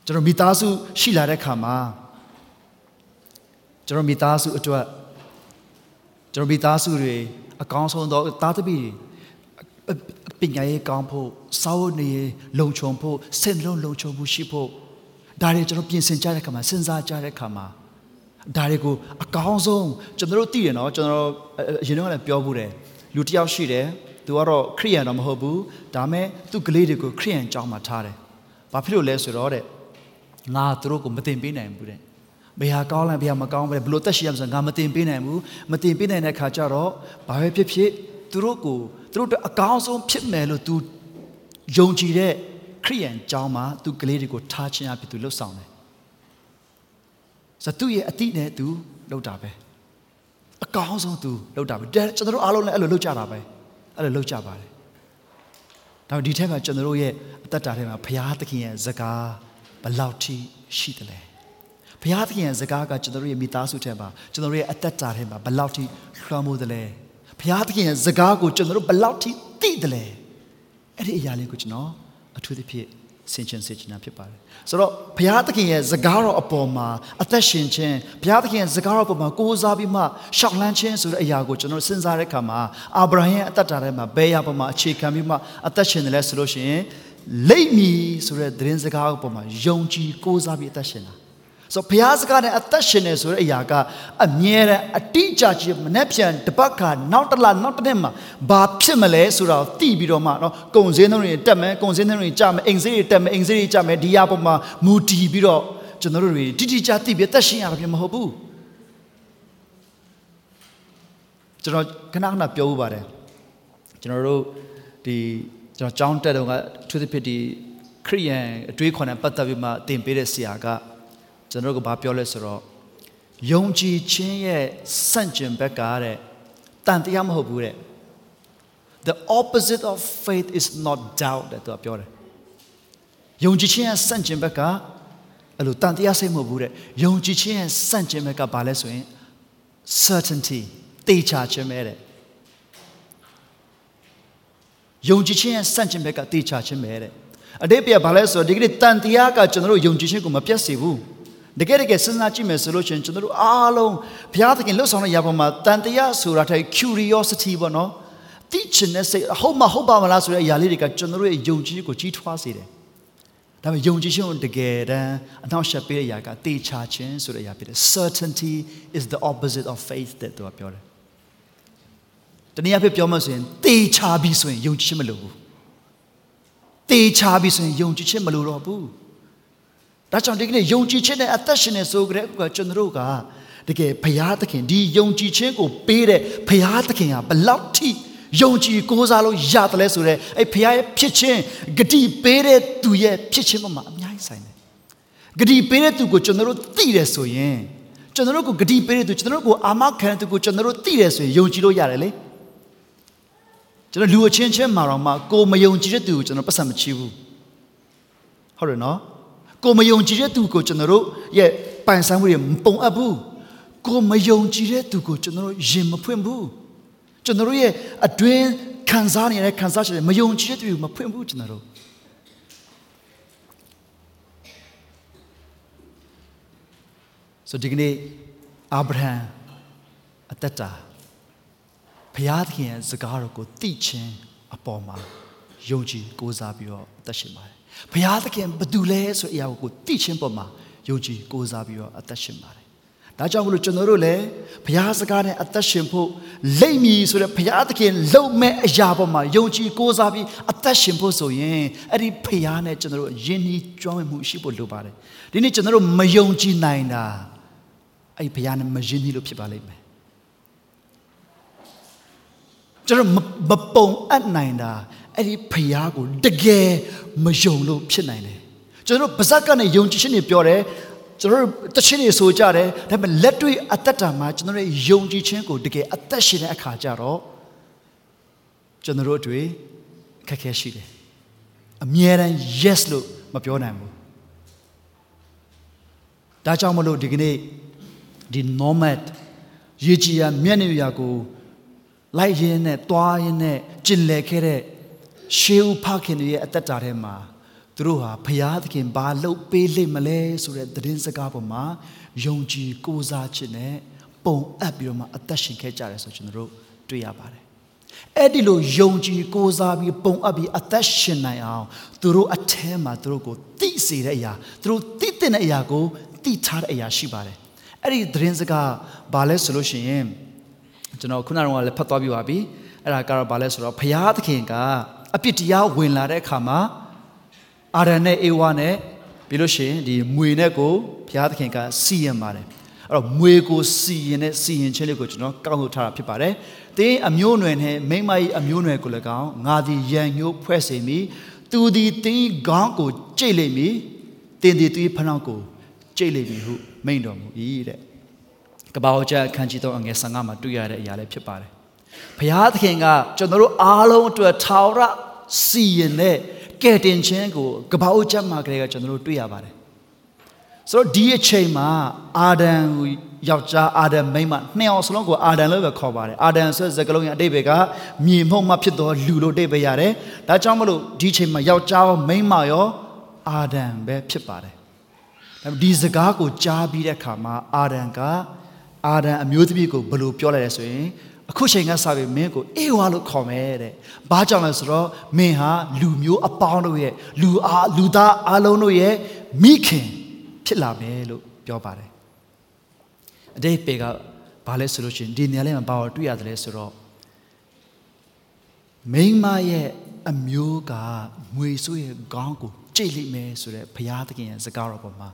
ကျွန်တော်မိသားစုရှိလာတဲ့ခါမှာကျွန်တော်မိသားစုအတွက်ကျွန်တော်မိသားစုတွေအကောင်းဆုံးသောသားသမီးတွေပညာရေးကောင်းဖို့စာဝတ်နေရေးလုံခြုံဖို့စိတ်နှလုံးလုံခြုံမှုရှိဖို့ဒါတွေကျွန်တော်ပြင်ဆင်ကြတဲ့ခါမှာစဉ်းစားကြတဲ့ခါမှာဒါတွေကိုအကောင်းဆုံးကျွန်တော်တို့သိတယ်နော်ကျွန်တော်အရင်ကလည်းပြောဘူးတယ်လူတစ်ယောက်ရှိတယ်သူကတော့ခရိယန်တော့မဟုတ်ဘူးဒါပေမဲ့သူ့ကလေးတွေကိုခရိယန်ကျောင်းမှာထားတယ်ဘာဖြစ်လို့လဲဆိုတော့တဲ့ ငါသူတို့ကိုမတင်ပေးနိုင်ဘူးတဲ့ဘယ်ဟာကောင်းလဲဘယ်ဟာမကောင်းပဲဘယ်လိုတက်ရှိရမလဲငါမတင်ပေးနိုင်ဘူးမတင်ပေးနိုင်တဲ့ခါကျတော့ဘာပဲဖြစ်ဖြစ်သူတို့ကိုသူတို့အတွက်အကောင်းဆုံးဖြစ်မယ်လို့ तू ယုံကြည်တဲ့ခရိယန်ကျောင်းမှာသူကလေးတွေကိုထားခြင်းအဖြစ်သူလှုပ်ဆောင်တယ်ဆိုတော့သူ့ရဲ့အတိနဲ့သူလှုပ်တာပဲအကောင်းဆုံးသူလှုပ်တာပဲတဲ့ကျွန်တော်တို့အားလုံးလည်းအဲ့လိုလှုပ်ကြတာပဲအဲ့လိုလှုပ်ကြပါတယ်ဒါပေမဲ့ဒီထက်မှာကျွန်တော်တို့ရဲ့အသက်တာထဲမှာဘုရားသခင်ရဲ့စကား ဘယ်လောက်ထိရှိတယ်လဲဘုရားသခင်ရဲ့စကားကကျွန်တော်တို့ရဲ့မိသားစုထဲမှာကျွန်တော်တို့ရဲ့အသက်တာထဲမှာဘယ်လောက်ထိလွှမ်းမိုးတယ်လဲဘုရားသခင်ရဲ့စကားကိုကျွန်တော်တို့ဘယ်လောက်ထိသိတယ်လဲအဲ့ဒီအရာလေးကိုကျွန်တော်အထူးသဖြင့်ဆင်ခြင်စေချင်တာဖြစ်ပါတယ်ဆိုတော့ဘုရားသခင်ရဲ့စကားတော်အပေါ်မှာအသက်ရှင်ခြင်းဘုရားသခင်ရဲ့စကားတော်အပေါ်မှာကိုးစားပြီးမှရှောက်လန်းခြင်းဆိုတဲ့အရာကိုကျွန်တော်စဉ်းစားတဲ့အခါမှာအာဗြဟံရဲ့အသက်တာထဲမှာဘယ်အရာပေါ်မှာအခြေခံပြီးမှအသက်ရှင်တယ်လဲဆိုလို့ရှိရင် လိမ့်မည်ဆိုတဲ့သတင်းစကားအပေါ်မှာယုံကြည်ကိုးစားပြီးအသက်ရှင်တာဆိုဘုရားစကားနဲ့အသက်ရှင်နေဆိုတဲ့အရာကအမြဲတမ်းအတိအကျကြီးမနှက်ပြန်တပတ်ခါနောက်တစ်လနောက်တစ်နှစ်မှာဘာဖြစ်မလဲဆိုတာကိုသိပြီးတော့မှနော်ကုံစင်းသုံးတွေတက်မယ်ကုံစင်းသုံးတွေကြမယ်အိမ်စည်းတွေတက်မယ်အိမ်စည်းတွေကြမယ်ဒီအပေါ်မှာမူတည်ပြီးတော့ကျွန်တော်တို့တွေတိတိကျသိပြီးသက်ရှင်ရတာဖြစ်မဟုတ်ဘူးကျွန်တော်ခဏခဏပြောဦးပါတယ်ကျွန်တော်တို့ဒီ ကျွန်တော်ကြောင်းတက်တော့ကသူသဖြင့်ဒီခရိယန်အတွေးခေါ်တဲ့ပတ်သက်ပြီးမှတင်ပေးတဲ့ဆရာကကျွန်တော်တို့ကဘာပြောလဲဆိုတော့ယုံကြည်ခြင်းရဲ့စန့်ကျင်ဘက်ကတဲ့တန်တရားမဟုတ်ဘူးတဲ့ the opposite of faith is not doubt တဲ့သူကပြောတယ်ယုံကြည်ခြင်းရဲ့စန့်ကျင်ဘက်ကအဲ့လိုတန်တရားစိတ်မဟုတ်ဘူးတဲ့ယုံကြည်ခြင်းရဲ့စန့်ကျင်ဘက်ကဘာလဲဆိုရင် certainty တေချာခြင်းပဲတဲ့ ယုံကြည်ခြင်းရဲ့စန့်ကျင်ဘက်ကတေချာခြင်းပဲတဲ့အတိတ်ပြဘာလဲဆိုတော့ဒီကနေ့တန်တရားကကျွန်တော်တို့ယုံကြည်ခြင်းကိုမပြတ်စေဘူးတကယ်တကယ်စဉ်းစားကြည့်မယ်ဆိုလို့ရှိရင်ကျွန်တော်တို့အားလုံးဘုရားသခင်လှုပ်ဆောင်တဲ့ຢာပေါ်မှာတန်တရားဆိုတာတဲ့ curiosity ပေါ့နော်သိချင်တဲ့စိတ်ဟုတ်မဟုတ်ပါမလားဆိုတဲ့အရာလေးတွေကကျွန်တော်တို့ရဲ့ယုံကြည်ခြင်းကိုကြီးထွားစေတယ်ဒါပေမဲ့ယုံကြည်ခြင်းကိုတကယ်တမ်းအနောက်ရှက်ပေးတဲ့အရာကတေချာခြင်းဆိုတဲ့အရာဖြစ်တယ် certainty is the opposite of faith တဲ့သူကပြောတယ် တနည်းအားဖြင့်ပြောမှဆိုရင်တေချာပြီဆိုရင်ယုံကြည်ခြင်းမလိုဘူးတေချာပြီဆိုရင်ယုံကြည်ခြင်းမလိုတော့ဘူးဒါကြောင့်ဒီကနေ့ယုံကြည်ခြင်းနဲ့အသက်ရှင်နေဆိုကြတဲ့ကကျွန်တော်တို့ကတကယ်ဘုရားသခင်ဒီယုံကြည်ခြင်းကိုပေးတဲ့ဘုရားသခင်ဟာဘလောက်ထိယုံကြည်ကိုးစားလို့ရတယ်လဲဆိုတော့အဲ့ဘုရားရဲ့ဖြစ်ခြင်းဂတိပေးတဲ့သူရဲ့ဖြစ်ခြင်းပေါ်မှာအများကြီးဆိုင်တယ်ဂတိပေးတဲ့သူကိုကျွန်တော်တို့သိတယ်ဆိုရင်ကျွန်တော်တို့ကိုဂတိပေးတဲ့သူကျွန်တော်တို့ကိုအာမခံတဲ့သူကိုကျွန်တော်တို့သိတယ်ဆိုရင်ယုံကြည်လို့ရတယ်လေ ကျွန်တော်လူအချင်းချင်းမှာတော့မှကိုမယုံကြည်တဲ့သူကိုကျွန်တော်ပတ်စံမချီဘူးဟုတ်တယ်နော်ကိုမယုံကြည်တဲ့သူကိုကျွန်တော်တို့ရဲ့ပိုင်ဆိုင်မှုတွေမပုံအပ်ဘူးကိုမယုံကြည်တဲ့သူကိုကျွန်တော်တို့ရင်မဖွင့်ဘူးကျွန်တော်တို့ရဲ့အတွင်းခံစားနေရတဲ့ခံစားချက်တွေမယုံကြည်တဲ့သူကိုမဖွင့်ဘူးကျွန်တော်တို့ဆိုဒီကနေ့အာဗြဟံအသက်တာ ဘုရားသခင်ရဲ့စကားတော်ကိုသိခြင်းအပေါ်မှာယုံကြည်ကိုးစားပြီးတော့အသက်ရှင်ပါတယ်ဘုရားသခင်ဘယ်သူလဲဆိုတဲ့အရာကိုသိချင်းပေါ်မှာယုံကြည်ကိုးစားပြီးတော့အသက်ရှင်ပါတယ်ဒါကြောင့်မလို့ကျွန်တော်တို့လည်းဘုရားစကားနဲ့အသက်ရှင်ဖို့လိမ့်မည်ဆိုတဲ့ဘုရားသခင်လုံမဲ့အရာပေါ်မှာယုံကြည်ကိုးစားပြီးအသက်ရှင်ဖို့ဆိုရင်အဲ့ဒီဘုရားနဲ့ကျွန်တော်တို့ယဉ်ဤကျွမ်းဝင်မှုရှိဖို့လိုပါတယ်ဒီနေ့ကျွန်တော်တို့မယုံကြည်နိုင်တာအဲ့ဒီဘုရားနဲ့မယဉ်ဤလို့ဖြစ်ပါလိမ့်မယ် ကျွန်တော်မပုံအပ်နိုင်တာအဲ့ဒီဖျားကိုတကယ်မယုံလို့ဖြစ်နိုင်တယ်ကျွန်တော်တို့ပါဇက်ကနေယုံကြည်ခြင်းတွေပြောတယ်ကျွန်တော်တို့တခြင်းတွေဆိုကြတယ်ဒါပေမဲ့လက်တွေ့အသက်တာမှာကျွန်တော်တို့ယုံကြည်ခြင်းကိုတကယ်အသက်ရှင်တဲ့အခါကျတော့ကျွန်တော်တို့အတွေ့အခက်အခဲရှိတယ်အမြဲတမ်း yes လို့မပြောနိုင်ဘူးဒါကြောင့်မလို့ဒီကနေ့ဒီ nomad ရေကြီးရမျက်နှာရာကို လိုက်ရင်းနဲ့တွားရင်းနဲ့ကျင်လည်ခဲ့တဲ့ရှေးဦးဖခင်တွေရဲ့အသက်တာထဲမှာသူတို့ဟာဖရာသခင်ဘာလုပ်ပေးလိမ့်မလဲဆိုတဲ့သတင်းစကားပေါ်မှာယုံကြည်ကိုးစားခြင်းနဲ့ပုံအပ်ပြီးတော့မှအသက်ရှင်ခဲ့ကြတယ်ဆိုကျွန်တော်တို့တွေ့ရပါတယ်အဲ့ဒီလိုယုံကြည်ကိုးစားပြီးပုံအပ်ပြီးအသက်ရှင်နိုင်အောင်သူတို့အထဲမှာသူတို့ကိုသိစေတဲ့အရာသူတို့သိတဲ့အရာကိုသိထားတဲ့အရာရှိပါတယ်အဲ့ဒီသတင်းစကားဘာလဲဆိုလို့ရှိရင် ကျွန်တော်ခုနကလည်းဖတ်သွားပြီးပါပြီအဲ့ဒါကတော့ဘာလဲဆိုတော့ဘုရားသခင်ကအပြစ်တရားဝင်လာတဲ့အခါမှာအာရန်နဲ့အေဝါနဲ့ပြီးလို့ရှိရင်ဒီမွေနဲ့ကိုဘုရားသခင်ကစီရင်ပါတယ်အဲ့တော့မွေကိုစီရင်တဲ့စီရင်ခြင်းလေးကိုကျွန်တော်ကောက်ထုတ်ထားတာဖြစ်ပါတယ်။တင်းအမျိုးနွယ်နဲ့မိမကြီးအမျိုးနွယ်ကိုလည်းကောင်းငါသည်ရန်ညိုးဖွဲ့စေမည်။သူသည်တင်းခေါင်းကိုကြိတ်လိမ့်မည်။တင်းသည်သူ၏ဖနှောက်ကိုကြိတ်လိမ့်မည်ဟုမိန့်တော်မူ၏တဲ့။ ကပ္ပအောကျအခန်းကြီး3အငယ်15မှာတွေ့ရတဲ့အရာလည်းဖြစ်ပါတယ်။ဘုရားသခင်ကကျွန်တော်တို့အားလုံးအတွက်ထာဝရစီရင်တဲ့ကဲ့တင်ခြင်းကိုကပ္ပအောကျမှာကလေးကကျွန်တော်တို့တွေ့ရပါတယ်။ဆိုတော့ဒီအချိန်မှာအာဒံကိုယောက်ျားအာဒံမိန်းမနှစ်ယောက်စလုံးကိုအာဒံလို့ပဲခေါ်ပါတယ်အာဒံဆိုတဲ့စကားလုံးရဲ့အတိတ်ဘက်ကမြေမှုန့်မှဖြစ်သောလူလို့အတိတ်ပဲရတယ်ဒါကြောင့်မလို့ဒီအချိန်မှာယောက်ျားရောမိန်းမရောအာဒံပဲဖြစ်ပါတယ်ဒါပေမဲ့ဒီစကားကိုကြားပြီးတဲ့အခါမှာအာဒံက အာဒံအမျိုးသမီးကိုဘယ်လိုပြောလိုက်လဲဆိုရင်အခုချိန်ကစပြီးမင်းကိုအေဝါလို့ခေါ်မယ်တဲ့။ဘာကြောင့်လဲဆိုတော့မင်းဟာလူမျိုးအပေါင်းတို့ရဲ့လူအားလူသားအလုံးတို့ရဲ့မိခင်ဖြစ်လာမယ်လို့ပြောပါတယ်။အတိတ်ပေကဘာလဲဆိုလို့ရှိရင်ဒီနေရာလေးမှာဘာကိုတွေ့ရတယ်လဲဆိုတော့မိန်းမရဲ့အမျိုးကငွေဆိုးရဲ့ခေါင်းကိုကြိတ်လိမ့်မယ်ဆိုတဲ့ဘုရားသခင်ရဲ့စကားတော်ပေါ်မှာ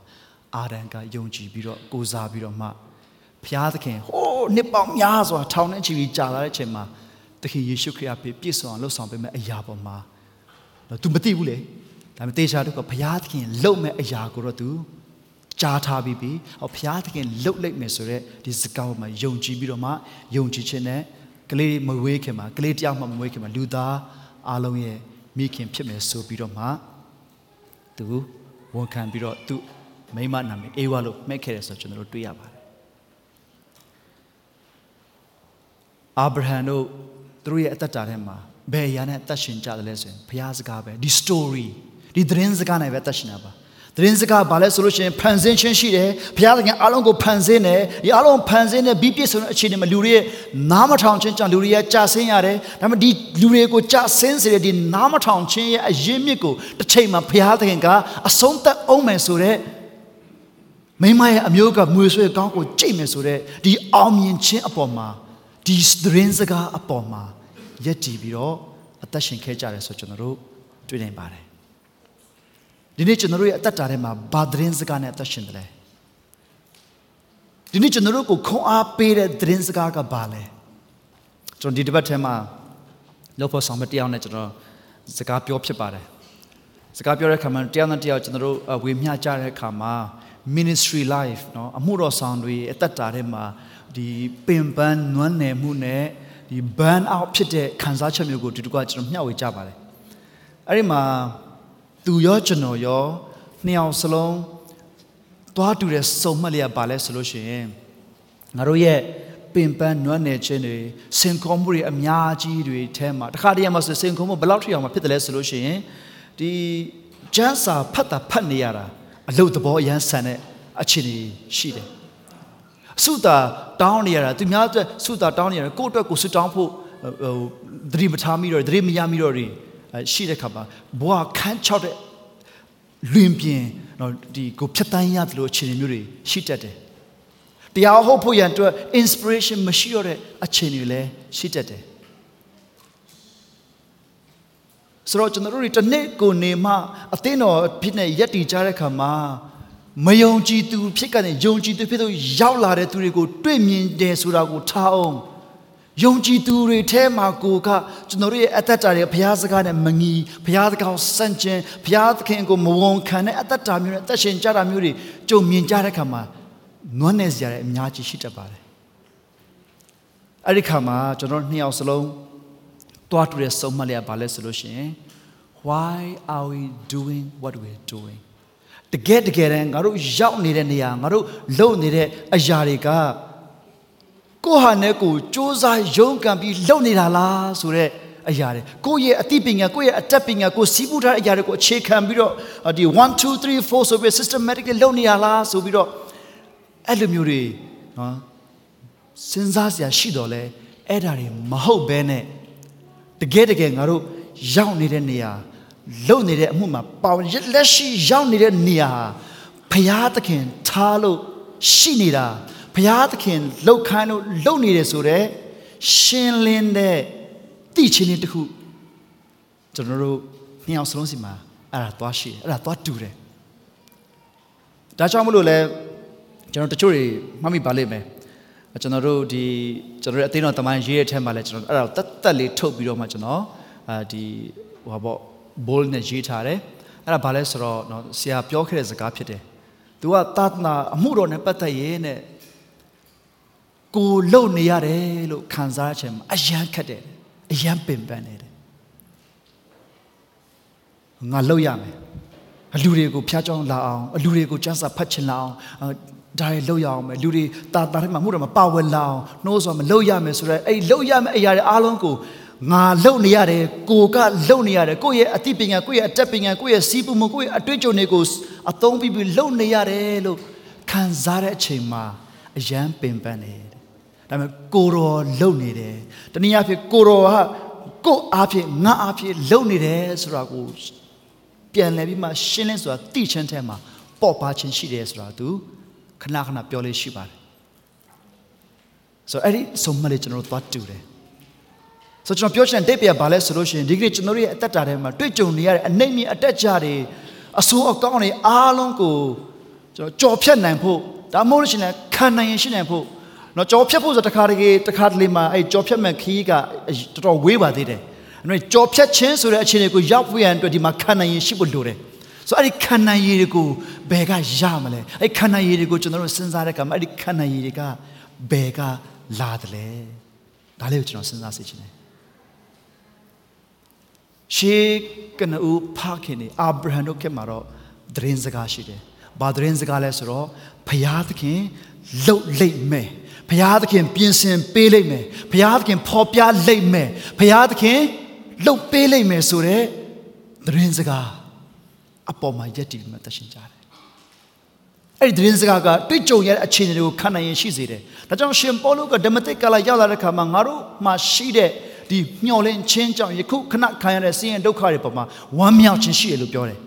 အာဒံကယုံကြည်ပြီးတော့ကိုးစားပြီးတော့မှ ဘုရားသခင်ဟိုးနှစ်ပေါင်းများစွာထောင်နဲ့ချီပြီးကြာလာတဲ့အချိန်မှာသခင်ယေရှုခရစ်အဖေပြည့်စုံအောင်လှုပ်ဆောင်ပေးမဲ့အရာပေါ်မှာတော့ तू မသိဘူးလေဒါပေမဲ့တေချာတော့ဘုရားသခင်လှုပ်မဲ့အရာကိုတော့ तू ကြားထားပြီးပြီဟောဘုရားသခင်လှုပ်လိုက်မယ်ဆိုတော့ဒီစကားပေါ်မှာယုံကြည်ပြီးတော့မှယုံကြည်ခြင်းနဲ့ကလေးမဝေးခင်မှာကလေးတယောက်မှမဝေးခင်မှာလူသားအားလုံးရဲ့မိခင်ဖြစ်မယ်ဆိုပြီးတော့မှသူဝန်ခံပြီးတော့သူမိမနာမည်အေဝါလို့မှတ်ခဲ့တယ်ဆိုတော့ကျွန်တော်တို့တွေ့ရပါတယ် အာဗြဟံတို့သူတို့ရဲ့အသက်တာထဲမှာဘယ်အရာနဲ့အသက်ရှင်ကြတယ်လဲဆိုရင်ဘုရားစကားပဲဒီ story ဒီသတင်းစကားနဲ့ပဲအသက်ရှင်တာပါသတင်းစကားဘာလဲဆိုလို့ရှိရင်ဖန်ဆင်းခြင်းရှိတယ်ဘုရားသခင်အားလုံးကိုဖန်ဆင်းတယ်ဒီအားလုံးဖန်ဆင်းတဲ့ပြီးပြည့်စုံတဲ့အခြေအနေမှာလူတွေရဲ့နားမထောင်ခြင်းကြောင့်လူတွေရဲ့ကြာဆင်းရတယ်ဒါပေမဲ့ဒီလူတွေကိုကြာဆင်းစေတဲ့ဒီနားမထောင်ခြင်းရဲ့အရင်းမြစ်ကိုတစ်ချိန်မှာဘုရားသခင်ကအဆုံးသတ်အောင်မယ်ဆိုတဲ့မိမရဲ့အမျိုးကမွေဆွေကောင်းကိုကြိတ်မယ်ဆိုတဲ့ဒီအောင်မြင်ခြင်းအပေါ်မှာ ဒီသတင်းစကားအပေါ်မှာယက်တည်ပြီးတော့အသက်ရှင်ခဲ့ကြတယ်ဆိုကျွန်တော်တို့တွေ့နိုင်ပါတယ်ဒီနေ့ကျွန်တော်တို့ရဲ့အသက်တာထဲမှာဘာသတင်းစကားနဲ့အသက်ရှင်တယ်လဲဒီနေ့ကျွန်တော်တို့ကိုခွန်အားပေးတဲ့သတင်းစကားကဘာလဲကျွန်တော်ဒီတစ်ပတ်ထဲမှာလောက်ဖို့ဆောင်မတရားနဲ့ကျွန်တော်စကားပြောဖြစ်ပါတယ်စကားပြောတဲ့အခါမှာတရားနဲ့တရားကျွန်တော်တို့ဝေမျှကြတဲ့အခါမှာ ministry life เนาะအမှုတော်ဆောင်တွေအသက်တာထဲမှာ ဒီပင်ပန်းနွမ်းနယ်မှုနဲ့ဒီ burn out ဖြစ်တဲ့ခံစားချက်မျိုးကိုဒီတကွာကျွန်တော်မျှဝေကြပါတယ်အဲ့ဒီမှာသူရောကျွန်တော်ရောနှစ်ယောက်စလုံးသွားတူတဲ့စုံမှတ်လျက်ပါလဲဆိုလို့ရှိရင်ငါတို့ရဲ့ပင်ပန်းနွမ်းနယ်ခြင်းတွေစင်ခေါ်မှုတွေအများကြီးတွေထဲမှာတခါတည်းမှာဆိုစင်ခေါ်မှုဘယ်လောက်ထိအောင်မှဖြစ်တယ်လဲဆိုလို့ရှိရင်ဒီကျန်းစာဖတ်တာဖတ်နေရတာအလုတ်သဘောအရန်ဆန်တဲ့အခြေအနေရှိတယ် ဆုတာတောင်းနေရတာသူများအတွက်ဆုတာတောင်းနေရတာကိုယ့်အတွက်ကိုဆုတောင်းဖို့ဟိုသတိမထားမိတော့သတိမရမိတော့တွေရှိတဲ့ခါမှာဘဝခန်းချောက်တဲ့လွင်ပြင်တော့ဒီကိုဖြတ်တန်းရတယ်လို့အခြေအနေမျိုးတွေရှိတတ်တယ်တရားဟုတ်ဖို့ရန်အတွက် inspiration မရှိတော့တဲ့အခြေအနေတွေလည်းရှိတတ်တယ်ဆိုတော့ကျွန်တော်တို့တွေတစ်နေ့ကိုနေမှအသင်းတော်ဖြစ်နေရက်တည်ကြတဲ့ခါမှာ မယုံကြည်သူဖြစ်ကနေယုံကြည်သူဖြစ်သူရောက်လာတဲ့သူတွေကိုတွေ့မြင်တယ်ဆိုတာကိုထားအောင်ယုံကြည်သူတွေထဲမှာကိုကကျွန်တော်တို့ရဲ့အသက်တာတွေဘုရားစကားနဲ့မငီဘုရားစကားကိုစန့်ကျင်ဘုရားသခင်ကိုမဝန်ခံတဲ့အသက်တာမျိုးနဲ့အသက်ရှင်ကြတာမျိုးတွေကြုံမြင်ကြတဲ့ခါမှာနွမ်းနယ်စရာတွေအများကြီးရှိတတ်ပါတယ်အဲ့ဒီခါမှာကျွန်တော်နှစ်ယောက်စလုံးတွားတူတဲ့စုံမှတ်လျက်ပါလဲဆိုလို့ရှိရင် why are we doing what we're doing တကယ်တကယ်တမ်းငါတို့ရောက်နေတဲ့နေရာငါတို့လုပ်နေတဲ့အရာတွေကကိုယ့်ဟာနဲ့ကိုယ်စ조사ရုန်းကန်ပြီးလုပ်နေတာလားဆိုတော့အရာတွေကိုယ့်ရဲ့အသိပညာကိုယ့်ရဲ့အတတ်ပညာကိုယ်စီးပူးထားတဲ့အရာတွေကိုအခြေခံပြီးတော့ဒီ1 2 3 4ဆိုပြီး systematically လုပ်နေရလားဆိုပြီးတော့အဲ့လိုမျိုးတွေနော်စဉ်းစားစရာရှိတော့လဲအဲ့ဒါတွေမဟုတ်ဘဲနဲ့တကယ်တကယ်ငါတို့ရောက်နေတဲ့နေရာ လုံနေတဲ့အမှုမှာပါဝင်လက်ရှိရောက်နေတဲ့နေရာဖရာသခင်ထားလို့ရှိနေတာဖရာသခင်လှုပ်ခိုင်းလို့လုံနေတယ်ဆိုတော့ရှင်းလင်းတဲ့သိချင်းလေးတစ်ခုကျွန်တော်တို့နှစ်ယောက်စလုံးစီမှာအဲ့ဒါသွားရှိတယ်အဲ့ဒါသွားတူတယ်ဒါကြောင့်မလို့လဲကျွန်တော်တချို့တွေမှတ်မိပါလိမ့်မယ်ကျွန်တော်တို့ဒီကျွန်တော်တို့အသိတော်တမိုင်းရေးရတဲ့ထဲမှာလဲကျွန်တော်အဲ့ဒါတက်တက်လေးထုတ်ပြီးတော့မှကျွန်တော်အာဒီဟိုပါ ပေါ့ bowl နဲ့ရေးထားတယ်အဲ့ဒါဘာလဲဆိုတော့နော်ဆရာပြောခဲ့တဲ့စကားဖြစ်တယ်သူကသာသနာအမှုတော်နဲ့ပတ်သက်ရေးနဲ့ကိုလုံနေရတယ်လို့ခံစားခြင်းမှာအယံခက်တယ်အယံပင်ပန်းနေတယ်ငါလုံရမယ်အလူတွေကိုဖျားကြောင်းလာအောင်အလူတွေကိုကျန်းစာဖတ်ချင်လာအောင်ဒါတွေလုံရအောင်မယ်လူတွေတာတာထဲမှာမှုတော်မှာပါဝယ်လာအောင်နှိုးဆိုမလုံရမယ်ဆိုတော့အဲ့လုံရမယ်အရာတွေအားလုံးကို ငါလုံနေရတယ်ကိုကလုံနေရတယ်ကိုယ့်ရဲ့အသိပညာကိုယ့်ရဲ့အတတ်ပညာကိုယ့်ရဲ့စီးပူမှုကိုယ့်ရဲ့အတွေ့အကြုံတွေကိုအသုံးပြီးပြီးလုံနေရတယ်လို့ခံစားတဲ့အချိန်မှာအယံပင်ပန်းနေတယ်ဒါပေမဲ့ကိုတော်လုံနေတယ်တနည်းအားဖြင့်ကိုတော်ဟာကိုယ့်အားဖြင့်ငါအားဖြင့်လုံနေတယ်ဆိုတာကိုပြန်လည်ပြီးမှရှင်းလင်းဆိုတာသိချင်းထဲမှာပေါ့ပါခြင်းရှိတယ်ဆိုတာ तू ခဏခဏပြောလေးရှိပါတယ်ဆိုတော့အဲ့ဒီဆုံးမလေးကျွန်တော်တို့သွားတူတယ် ဆိုတော့ကျွန်တော်ပြောချင်တဲ့တိတ်ပြဘာလဲဆိုလို့ရှိရင်ဒီကနေ့ကျွန်တော်တို့ရဲ့အသက်တာထဲမှာတွေ့ကြုံနေရတဲ့အနိုင်မြင့်အတက်ကြတွေအဆိုးအကောင်းတွေအားလုံးကိုကျွန်တော်ကြော်ဖြတ်နိုင်ဖို့ဒါမှမဟုတ်လို့ရှိရင်ခံနိုင်ရင်ရှိနိုင်ဖို့နော်ကြော်ဖြတ်ဖို့ဆိုတခါတလေတခါတလေမှာအဲ့ကြော်ဖြတ်မဲ့ခီးကတော်တော်ဝေးပါသေးတယ်အဲ့တော့ကြော်ဖြတ်ခြင်းဆိုတဲ့အခြေအနေကိုရောက်ဖို့ရန်အတွက်ဒီမှာခံနိုင်ရင်ရှိဖို့လိုတယ်ဆိုအဲ့ဒီခန္ဓာရည်တွေကိုဘယ်ကရမလဲအဲ့ခန္ဓာရည်တွေကိုကျွန်တော်တို့စဉ်းစားတဲ့အခါမှာအဲ့ဒီခန္ဓာရည်တွေကဘယ်ကလာတယ်လဲဒါလေးကိုကျွန်တော်စဉ်းစားစေချင်တယ် ရှေးကနဦးဖခင်နေအာဗြဟံတို့ခေတ်မှာတော့သတင်းစကားရှိတယ်ဘာသတင်းစကားလဲဆိုတော့ဖျားသခင်လှုပ်လိမ့်မယ်ဖျားသခင်ပြင်ဆင်ပေးလိမ့်မယ်ဖျားသခင်ဖော်ပြလိမ့်မယ်ဖျားသခင်လှုပ်ပေးလိမ့်မယ်ဆိုတဲ့သတင်းစကားအပေါ်မှာယက်တီမှတရှင်ကြတယ်အဲ့ဒီသတင်းစကားကတွေ့ကြုံရတဲ့အခြေအနေတွေကိုခံနိုင်ရင်ရှိစေတယ်ဒါကြောင့်ရှင်ပေါလုကဓမ္မတိတ်ကလာရောက်လာတဲ့ခါမှာငါတို့မှာရှိတဲ့ ဒီမျောလင်းချင်းကြောင့်ယခုခဏခံရတဲ့ဆင်းရဲဒုက္ခတွေပေါ်မှာဝမ်းမြောက်ခြင်းရှိတယ်လို့ပြောတယ်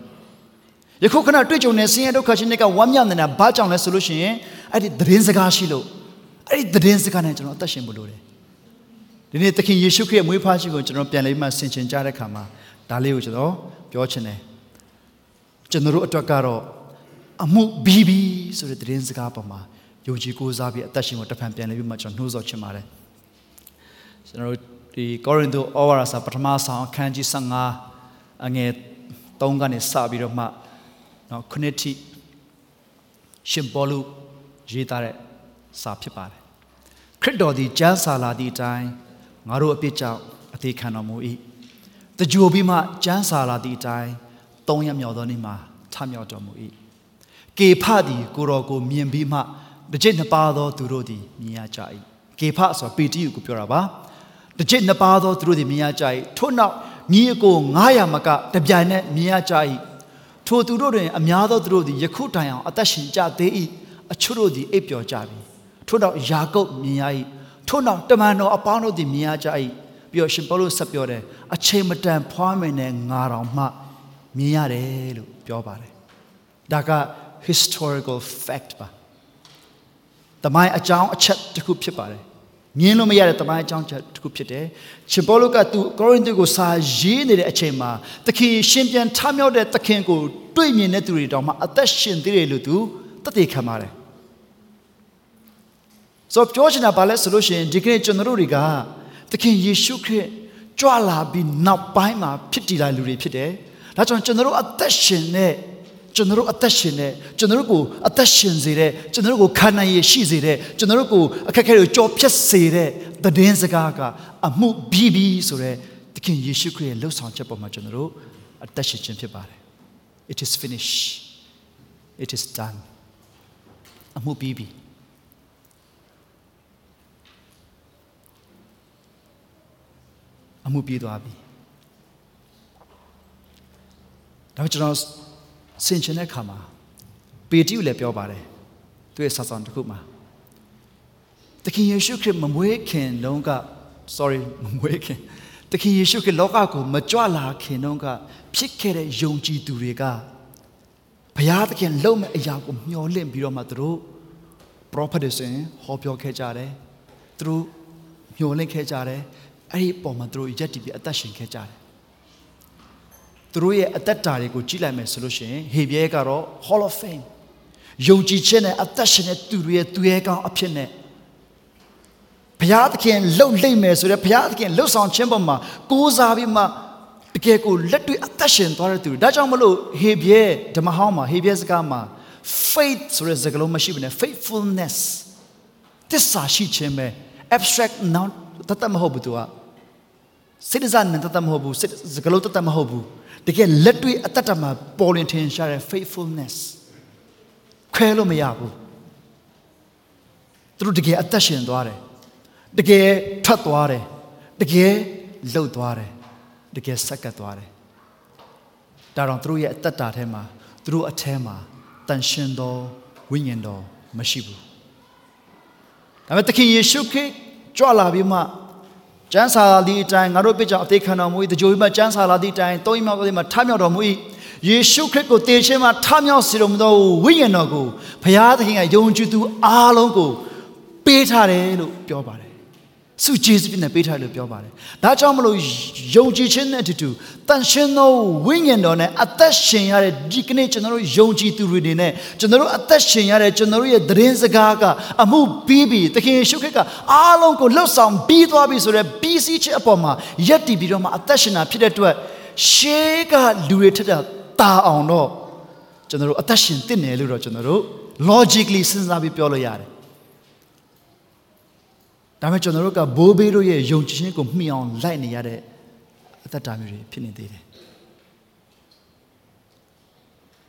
ယခုခဏတွေ့ကြုံတဲ့ဆင်းရဲဒုက္ခချင်းတွေကဝမ်းမြောက်နေတာဘာကြောင့်လဲဆိုလို့ရှိရင်အဲ့ဒီသတင်းစကားရှိလို့အဲ့ဒီသတင်းစကားနဲ့ကျွန်တော်အသက်ရှင်ဖို့လိုတယ်ဒီနေ့သခင်ယေရှုခရစ်မွေးဖွားခြင်းကိုကျွန်တော်ပြန်လေးမှဆင်ခြင်ကြတဲ့ခါမှာဒါလေးကိုကျွန်တော်ပြောချင်တယ်ကျွန်တော်တို့အတွက်ကတော့အမှုဘီဘီဆိုတဲ့သတင်းစကားပေါ်မှာယုံကြည်ကိုးစားပြီးအသက်ရှင်ဖို့တစ်ဖန်ပြန်လည်ပြီးမှကျွန်တော်နှိုးဆော်ချင်ပါတယ်ကျွန်တော်တို့ ဒီကောရိန္သုဩဝါဒစာပထမဆောင်အခန်းကြီး15အငယ်3ကနေစပြီးတော့မှနော်ခုနှစ်ထိရှင်ပေါလုရေးသားတဲ့စာဖြစ်ပါတယ်ခရစ်တော်သည်ကျမ်းစာလာသည့်အတိုင်းငါတို့အပြစ်ကြောင့်အသေးခံတော်မူ၏တကြိုပြီးမှကျမ်းစာလာသည့်အတိုင်းသုံးရမြောက်သောနေ့မှာထမြောက်တော်မူ၏ကေဖသည်ကိုတော်ကိုမြင်ပြီးမှတစ်ချက်နှစ်ပါးသောသူတို့သည်မြင်ရကြ၏ကေဖဆိုတာပေတရုကိုပြောတာပါ။ တစ်จิตနှစ်ပါးသောသူတို့သည်မြင်ရကြ၏ထို့နောက်ညီအကို900မကတပြိုင်နက်မြင်ရကြ၏ထိုသူတို့တွင်အများသောသူတို့သည်ယခုတိုင်အောင်အသက်ရှင်ကြသေး၏အချို့တို့သည်အိပ်ပျော်ကြပြီထို့နောက်ယာကုပ်မြင်ရ၏ထို့နောက်တမန်တော်အပေါင်းတို့သည်မြင်ရကြ၏ပြီးတော့ရှင်ပေါလုဆက်ပြောတယ်အချိန်မတန်ဖွားမယ်နဲ့ငါတော်မှမြင်ရတယ်လို့ပြောပါတယ်ဒါက historical fact ပါတမိုင်းအကြောင်းအချက်တစ်ခုဖြစ်ပါတယ် မြင်လို့မရတဲ့တမိုင်းအကြောင်းချက်တစ်ခုဖြစ်တယ်ရှင်ပေါလုကသူကောရိန္သုကိုစာရေးနေတဲ့အချိန်မှာသခင်ရှင်ပြန်ထမြောက်တဲ့သခင်ကိုတွေ့မြင်တဲ့သူတွေတောင်မှအသက်ရှင်သေးတယ်လို့သူတသက်ခံပါတယ်ဆိုတော့ပြောချင်တာဘာလဲဆိုလို့ရှိရင်ဒီကနေ့ကျွန်တော်တို့တွေကသခင်ယေရှုခရစ်ကြွလာပြီးနောက်ပိုင်းမှာဖြစ်တည်လာလူတွေဖြစ်တယ်ဒါကြောင့်ကျွန်တော်တို့အသက်ရှင်တဲ့ ကျွန်တော်တို့အသက်ရှင်တဲ့ကျွန်တော်တို့ကိုအသက်ရှင်စေတဲ့ကျွန်တော်တို့ကိုခန္ဓာရည်ရှိစေတဲ့ကျွန်တော်တို့ကိုအခက်အခဲတွေကိုကြော်ဖြတ်စေတဲ့သတင်းစကားကအမှုပြီးပြီးဆိုတဲ့သခင်ယေရှုခရစ်ရဲ့လှုပ်ဆောင်ချက်ပေါ်မှာကျွန်တော်တို့အသက်ရှင်ခြင်းဖြစ်ပါတယ် it is finished it is done အမှုပြီးပြီအမှုပြီးသွားပြီဒါပေမဲ့ကျွန်တော် ဆင်ခြင်တဲ့အခါမှာပေတရုလည်းပြောပါတယ်သူရဲ့စာဆောင်တစ်ခုမှာတခင်ယေရှုခရစ်မမွေးခင်တုန်းက sorry မမွေးခင်တခင်ယေရှုခရစ်လောကကိုမကြွလာခင်တုန်းကဖြစ်ခဲ့တဲ့ယုံကြည်သူတွေကဘုရားသခင်လုံမဲ့အရာကိုမျှော်လင့်ပြီးတော့မှသူတို့ prophet တွေဆိုရင်ဟောပြောခဲ့ကြတယ်သူတို့မျှော်လင့်ခဲ့ကြတယ်အဲ့ဒီအပေါ်မှာသူတို့ရက်တည်ပြီးအသက်ရှင်ခဲ့ကြတယ် သူတို့ရဲ့အသက်တာတွေကိုကြည့်လိုက်မယ်ဆိုလို့ရှိရင်ဟေဘရဲကတော့ Hall of Fame ယုံကြည်ခြင်းနဲ့အသက်ရှင်တဲ့သူတွေရဲ့သူရဲကောင်းအဖြစ်နဲ့ဘုရားသခင်လှုပ်လိမ့်မယ်ဆိုတဲ့ဘုရားသခင်လှုပ်ဆောင်ခြင်းပေါ်မှာကိုးစားပြီးမှတကယ်ကိုလက်တွေ့အသက်ရှင်သွားတဲ့သူတွေဒါကြောင့်မလို့ဟေဘရဲဓမ္မဟောင်းမှာဟေဘရဲစကားမှာ faith ဆိုတဲ့စကားလုံးမရှိဘဲနဲ့ faithfulness တစ္ဆာရှိခြင်းပဲ abstract noun တတ်တတ်မဟုတ်ဘူးသူကစိတ်စားနဲ့တတ်တတ်မဟုတ်ဘူးစိတ်စကားလုံးတတ်တတ်မဟုတ်ဘူး တကယ်လက်တွေ့အတ္တမှာပေါ်လင်ထင်ရှားတဲ့ faithfulness ခွဲလို့မရဘူးသူတို့တကယ်အသက်ရှင်သွားတယ်တကယ်ထွက်သွားတယ်တကယ်လှုပ်သွားတယ်တကယ်ဆက်ကပ်သွားတယ်ဒါတော့သူတို့ရဲ့အသက်တာထဲမှာသူတို့အထဲမှာတန်ရှင်သောဝိညာဉ်တော်မရှိဘူးဒါပေမဲ့သခင်ယေရှုခရစ်ကြွလာပြီးမှ ကျမ်းစာလာသည့်အတိုင်းငါတို့ပြကြအသေးခံတော်မူ၏တကြိုပြီးမှကျမ်းစာလာသည့်အတိုင်းသုံးရမြောက်သောမှာထမြောက်တော်မူ၏ယေရှုခရစ်ကိုတည်ခြင်းမှာထမြောက်စေတော်မူသောဝိညာဉ်တော်ကိုဘုရားသခင်ကယုံကြည်သူအားလုံးကိုပေးထားတယ်လို့ပြောပါတယ် စုကျေးဇူးပြုနဲ့ပေးထားတယ်လို့ပြောပါတယ်ဒါကြောင့်မလို့ယုံကြည်ခြင်းနဲ့အတူတူတန်ရှင်သောဝိညာဉ်တော်နဲ့အသက်ရှင်ရတဲ့ဒီကနေ့ကျွန်တော်တို့ယုံကြည်သူတွေနေနဲ့ကျွန်တော်တို့အသက်ရှင်ရတဲ့ကျွန်တော်တို့ရဲ့သတင်းစကားကအမှုပြီးပြီသခင်ယေရှုခရစ်ကအားလုံးကိုလှုပ်ဆောင်ပြီးသွားပြီဆိုတော့ပြီးစီးခြင်းအပေါ်မှာယက်တည်ပြီးတော့မှအသက်ရှင်တာဖြစ်တဲ့အတွက်ရှေးကလူတွေထက်တာအောင်တော့ကျွန်တော်တို့အသက်ရှင်တင့်တယ်လို့တော့ကျွန်တော်တို့ logically စဉ်းစားပြီးပြောလို့ရတယ် ဒါပေမဲ့ကျွန်တော်တို့ကဘိုးဘေးတို့ရဲ့ယုံကြည်ခြင်းကိုမှီအောင်လိုက်နေရတဲ့အသက်တာမျိုးတွေဖြစ်နေသေးတယ်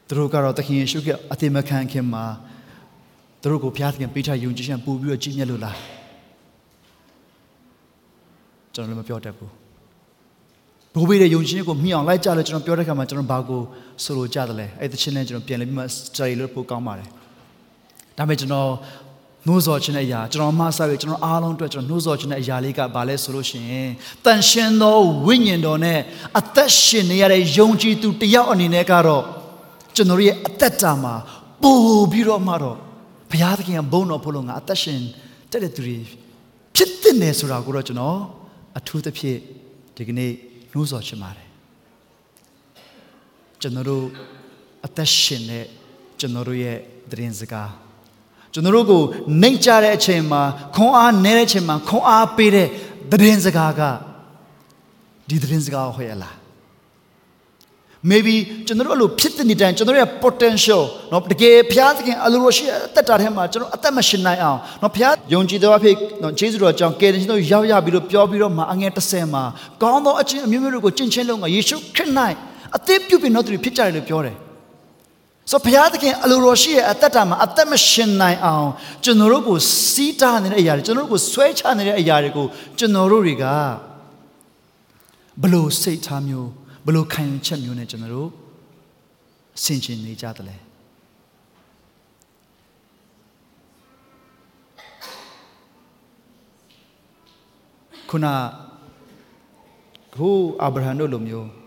သူတို့ကတော့သခင်ယေရှုကအသေးမခံခင်မှာသူတို့ကိုဘုရားသခင်ပေးထားယုံကြည်ခြင်းပူပြီးတော့ကြီးမြတ်လို့လားကျွန်တော်လည်းမပြောတတ်ဘူးဘိုးဘေးရဲ့ယုံကြည်ခြင်းကိုမှီအောင်လိုက်ကြလို့ကျွန်တော်ပြောတဲ့ခါမှာကျွန်တော်ဘာကိုဆိုလိုကြတယ်လဲအဲ့ဒီချင်းနဲ့ကျွန်တော်ပြန်လည်ပြီးမှ study လုပ်ဖို့ကောင်းပါတယ်ဒါပေမဲ့ကျွန်တော် နှိုးဆော်ခြင်းတဲ့အရာကျွန်တော်မဆားရကျွန်တော်အားလုံးအတွက်ကျွန်တော်နှိုးဆော်ခြင်းတဲ့အရာလေးကဘာလဲဆိုလို့ရှိရင်တန်ရှင်သောဝိညာဉ်တော်နဲ့အသက်ရှင်နေရတဲ့ယုံကြည်သူတယောက်အနေနဲ့ကတော့ကျွန်တော်ရဲ့အသက်တာမှာပို့ပြီးတော့မှတော့ဘုရားသခင်ကဘုန်းတော်ဖို့လို့ငါအသက်ရှင်တက်တဲ့သူတွေဖြစ်တဲ့နေဆိုတာကိုတော့ကျွန်တော်အထူးသဖြင့်ဒီကနေ့နှိုးဆော်ချင်ပါတယ်ကျွန်တော်တို့အသက်ရှင်တဲ့ကျွန်တော်တို့ရဲ့သတင်းစကား ကျွန်တော်တို့ကိုနှိမ်ကြတဲ့အချိန်မှာခွန်အားနည်းတဲ့အချိန်မှာခွန်အားပေးတဲ့သတင်းစကားကဒီသတင်းစကားကိုဟောရလား maybe ကျွန်တော်တို့အဲ့လိုဖြစ်တဲ့နေတိုင်းကျွန်တော်တို့ရဲ့ potential เนาะတကယ်ဘုရားသခင်အလိုလိုရှိတဲ့အသက်တာထဲမှာကျွန်တော်အသက်မရှင်နိုင်အောင်เนาะဘုရားယုံကြည်သောအဖြစ်เนาะဂျေဇုတော်ကြောင့်ကယ်တင်ခြင်းတို့ရောက်ရပြီးလို့ပြောပြီးတော့မှအငယ်30မှာကောင်းသောအချင်းအမျိုးမျိုးတွေကိုကျင့်ချင်းလုံးကယေရှုခရစ်၌အသေးပြုပြင်တော်သူတွေဖြစ်ကြတယ်လို့ပြောတယ် ဆိုဘုရားသခင်အလိုတော်ရှိရဲ့အသက်တာမှာအသက်မရှင်နိုင်အောင်ကျွန်တော်တို့ကိုစီးတားနေတဲ့အရာတွေကျွန်တော်တို့ကိုဆွဲချနေတဲ့အရာတွေကိုကျွန်တော်တို့တွေကဘလို့စိတ်ထားမျိုးဘလို့ခံယူချက်မျိုးနဲ့ကျွန်တော်တို့ဆင်ခြင်နေကြတယ်လဲခုနကိုအာဗြဟံတို့လိုမျိုး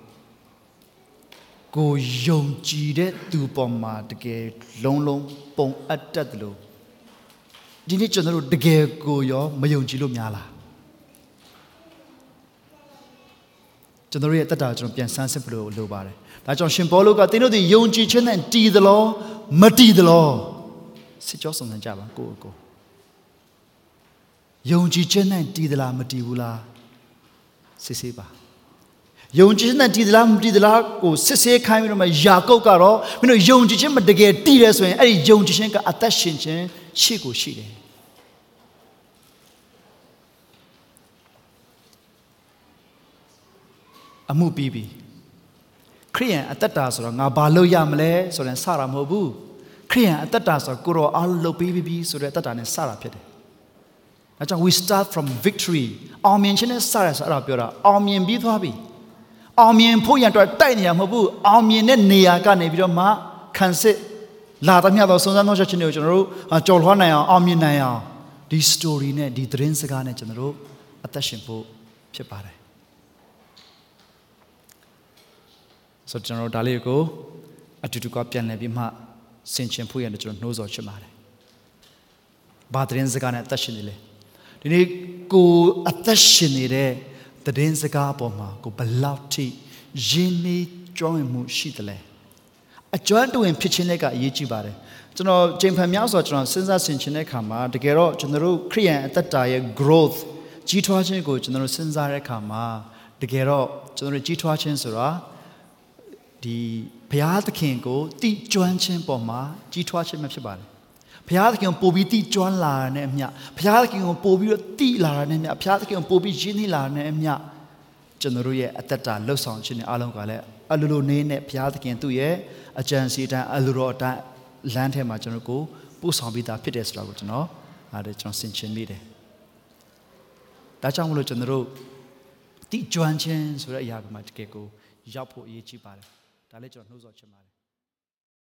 ကိုယုံကြည်တဲ့သူပေါ်မှာတကယ်လုံးလုံးပုံအပ်တတ်တယ်လို့ဒီနေ့ကျွန်တော်တို့တကယ်ကိုရောမယုံကြည်လို့များလားကျွန်တော်ရဲ့တက်တာကျွန်တော်ပြန်ဆန်းစစ်ဖို့လိုပါတယ်ဒါကြောင့်ရှင်ဘောလုကသင်တို့ဒီယုံကြည်ခြင်းနဲ့တည်သလားမတည်သလားစစ်ကြောစုံစမ်းကြပါကိုယ့်ကိုယ်ယုံကြည်ခြင်းနဲ့တည်သလားမတည်ဘူးလားစစ်ဆေးပါ ယုံကြည်ခြင်းနဲ့တည်သလားမတည်သလားကိုစစ်ဆေးခိုင်းပြီးတော့မှယာကုပ်ကတော့မင်းတို့ယုံကြည်ခြင်းမတကယ်တည်တယ်ဆိုရင်အဲ့ဒီယုံကြည်ခြင်းကအသက်ရှင်ခြင်းရှိကိုရှိတယ်အမှုပြီးပြီခရိယန်အသက်တာဆိုတော့ငါဘာလုပ်ရမလဲဆိုရင်စတာမဟုတ်ဘူးခရိယန်အသက်တာဆိုတော့ကိုရောအားလုပ်ပြီးပြီဆိုတဲ့အသက်တာနဲ့စတာဖြစ်တယ်။ဒါကြောင့် we start from victory အောင်မြင်ခြင်းနဲ့စရဆိုအဲ့ဒါပြောတာအောင်မြင်ပြီးသွားပြီ။ အောင်မြင်ဖို့ရန်အတွက်တိုက်နေရမဟုတ်ဘူးအောင်မြင်တဲ့နေရာကနေပြီးတော့မှခံစစ်လာသမျှသောစုံစမ်းသောချက်ချင်းတွေကိုကျွန်တော်တို့ကြော်လွှားနိုင်အောင်အောင်မြင်နိုင်အောင်ဒီ story နဲ့ဒီသတင်းစကားနဲ့ကျွန်တော်တို့အသက်ရှင်ဖို့ဖြစ်ပါတယ်ဆိုတော့ကျွန်တော်တို့ဒါလေးကိုအတူတူကပြန်လည်ပြီးမှဆင်ခြင်ဖို့ရတဲ့ကျွန်တော်နှိုးဆော်ချင်ပါတယ်။ဘာသတင်းစကားနဲ့အသက်ရှင်နေလဲဒီနေ့ကိုအသက်ရှင်နေတဲ့ သတင်းစကားအပေါ်မှာကိုဘယ်လောက်ထိရင်းနှီးကျွမ်းဝင်မှုရှိသလဲအကျွမ်းတဝင်ဖြစ်ခြင်းလည်းကအရေးကြီးပါတယ်ကျွန်တော်ချိန်ဖန်များဆိုတော့ကျွန်တော်စဉ်းစားဆင်ခြင်တဲ့အခါမှာတကယ်တော့ကျွန်တော်တို့ခရိယန်အသက်တာရဲ့ growth ကြီးထွားခြင်းကိုကျွန်တော်တို့စဉ်းစားတဲ့အခါမှာတကယ်တော့ကျွန်တော်တို့ကြီးထွားခြင်းဆိုတာဒီဘုရားသခင်ကိုတိကျွမ်းခြင်းပေါ်မှာကြီးထွားခြင်းပဲဖြစ်ပါတယ် ဘုရားသခင်ကိုပို့ပြီးတိကျွမ်းလာတဲ့အမျှဘုရားသခင်ကိုပို့ပြီးတော့တိလာတဲ့အမျှဘုရားသခင်ကိုပို့ပြီးရင်းနှီးလာတဲ့အမျှကျွန်တော်တို့ရဲ့အသက်တာလှုပ်ဆောင်ခြင်းတွေအားလုံးကလည်းအလိုလိုနေနဲ့ဘုရားသခင်သူ့ရဲ့အကြံစီတိုင်းအလိုတော်အတိုင်းလမ်းထဲမှာကျွန်တော်ကိုပို့ဆောင်ပြီးသားဖြစ်တယ်ဆိုတာကိုကျွန်တော်အားလည်းကျွန်တော်ဆင်ခြင်မိတယ်ဒါကြောင့်မလို့ကျွန်တော်တို့တိကျွမ်းခြင်းဆိုတဲ့အရာကမှတကယ်ကိုရောက်ဖို့အရေးကြီးပါတယ်ဒါလည်းကျွန်တော်နှိုးဆော်ချင်ပါတယ်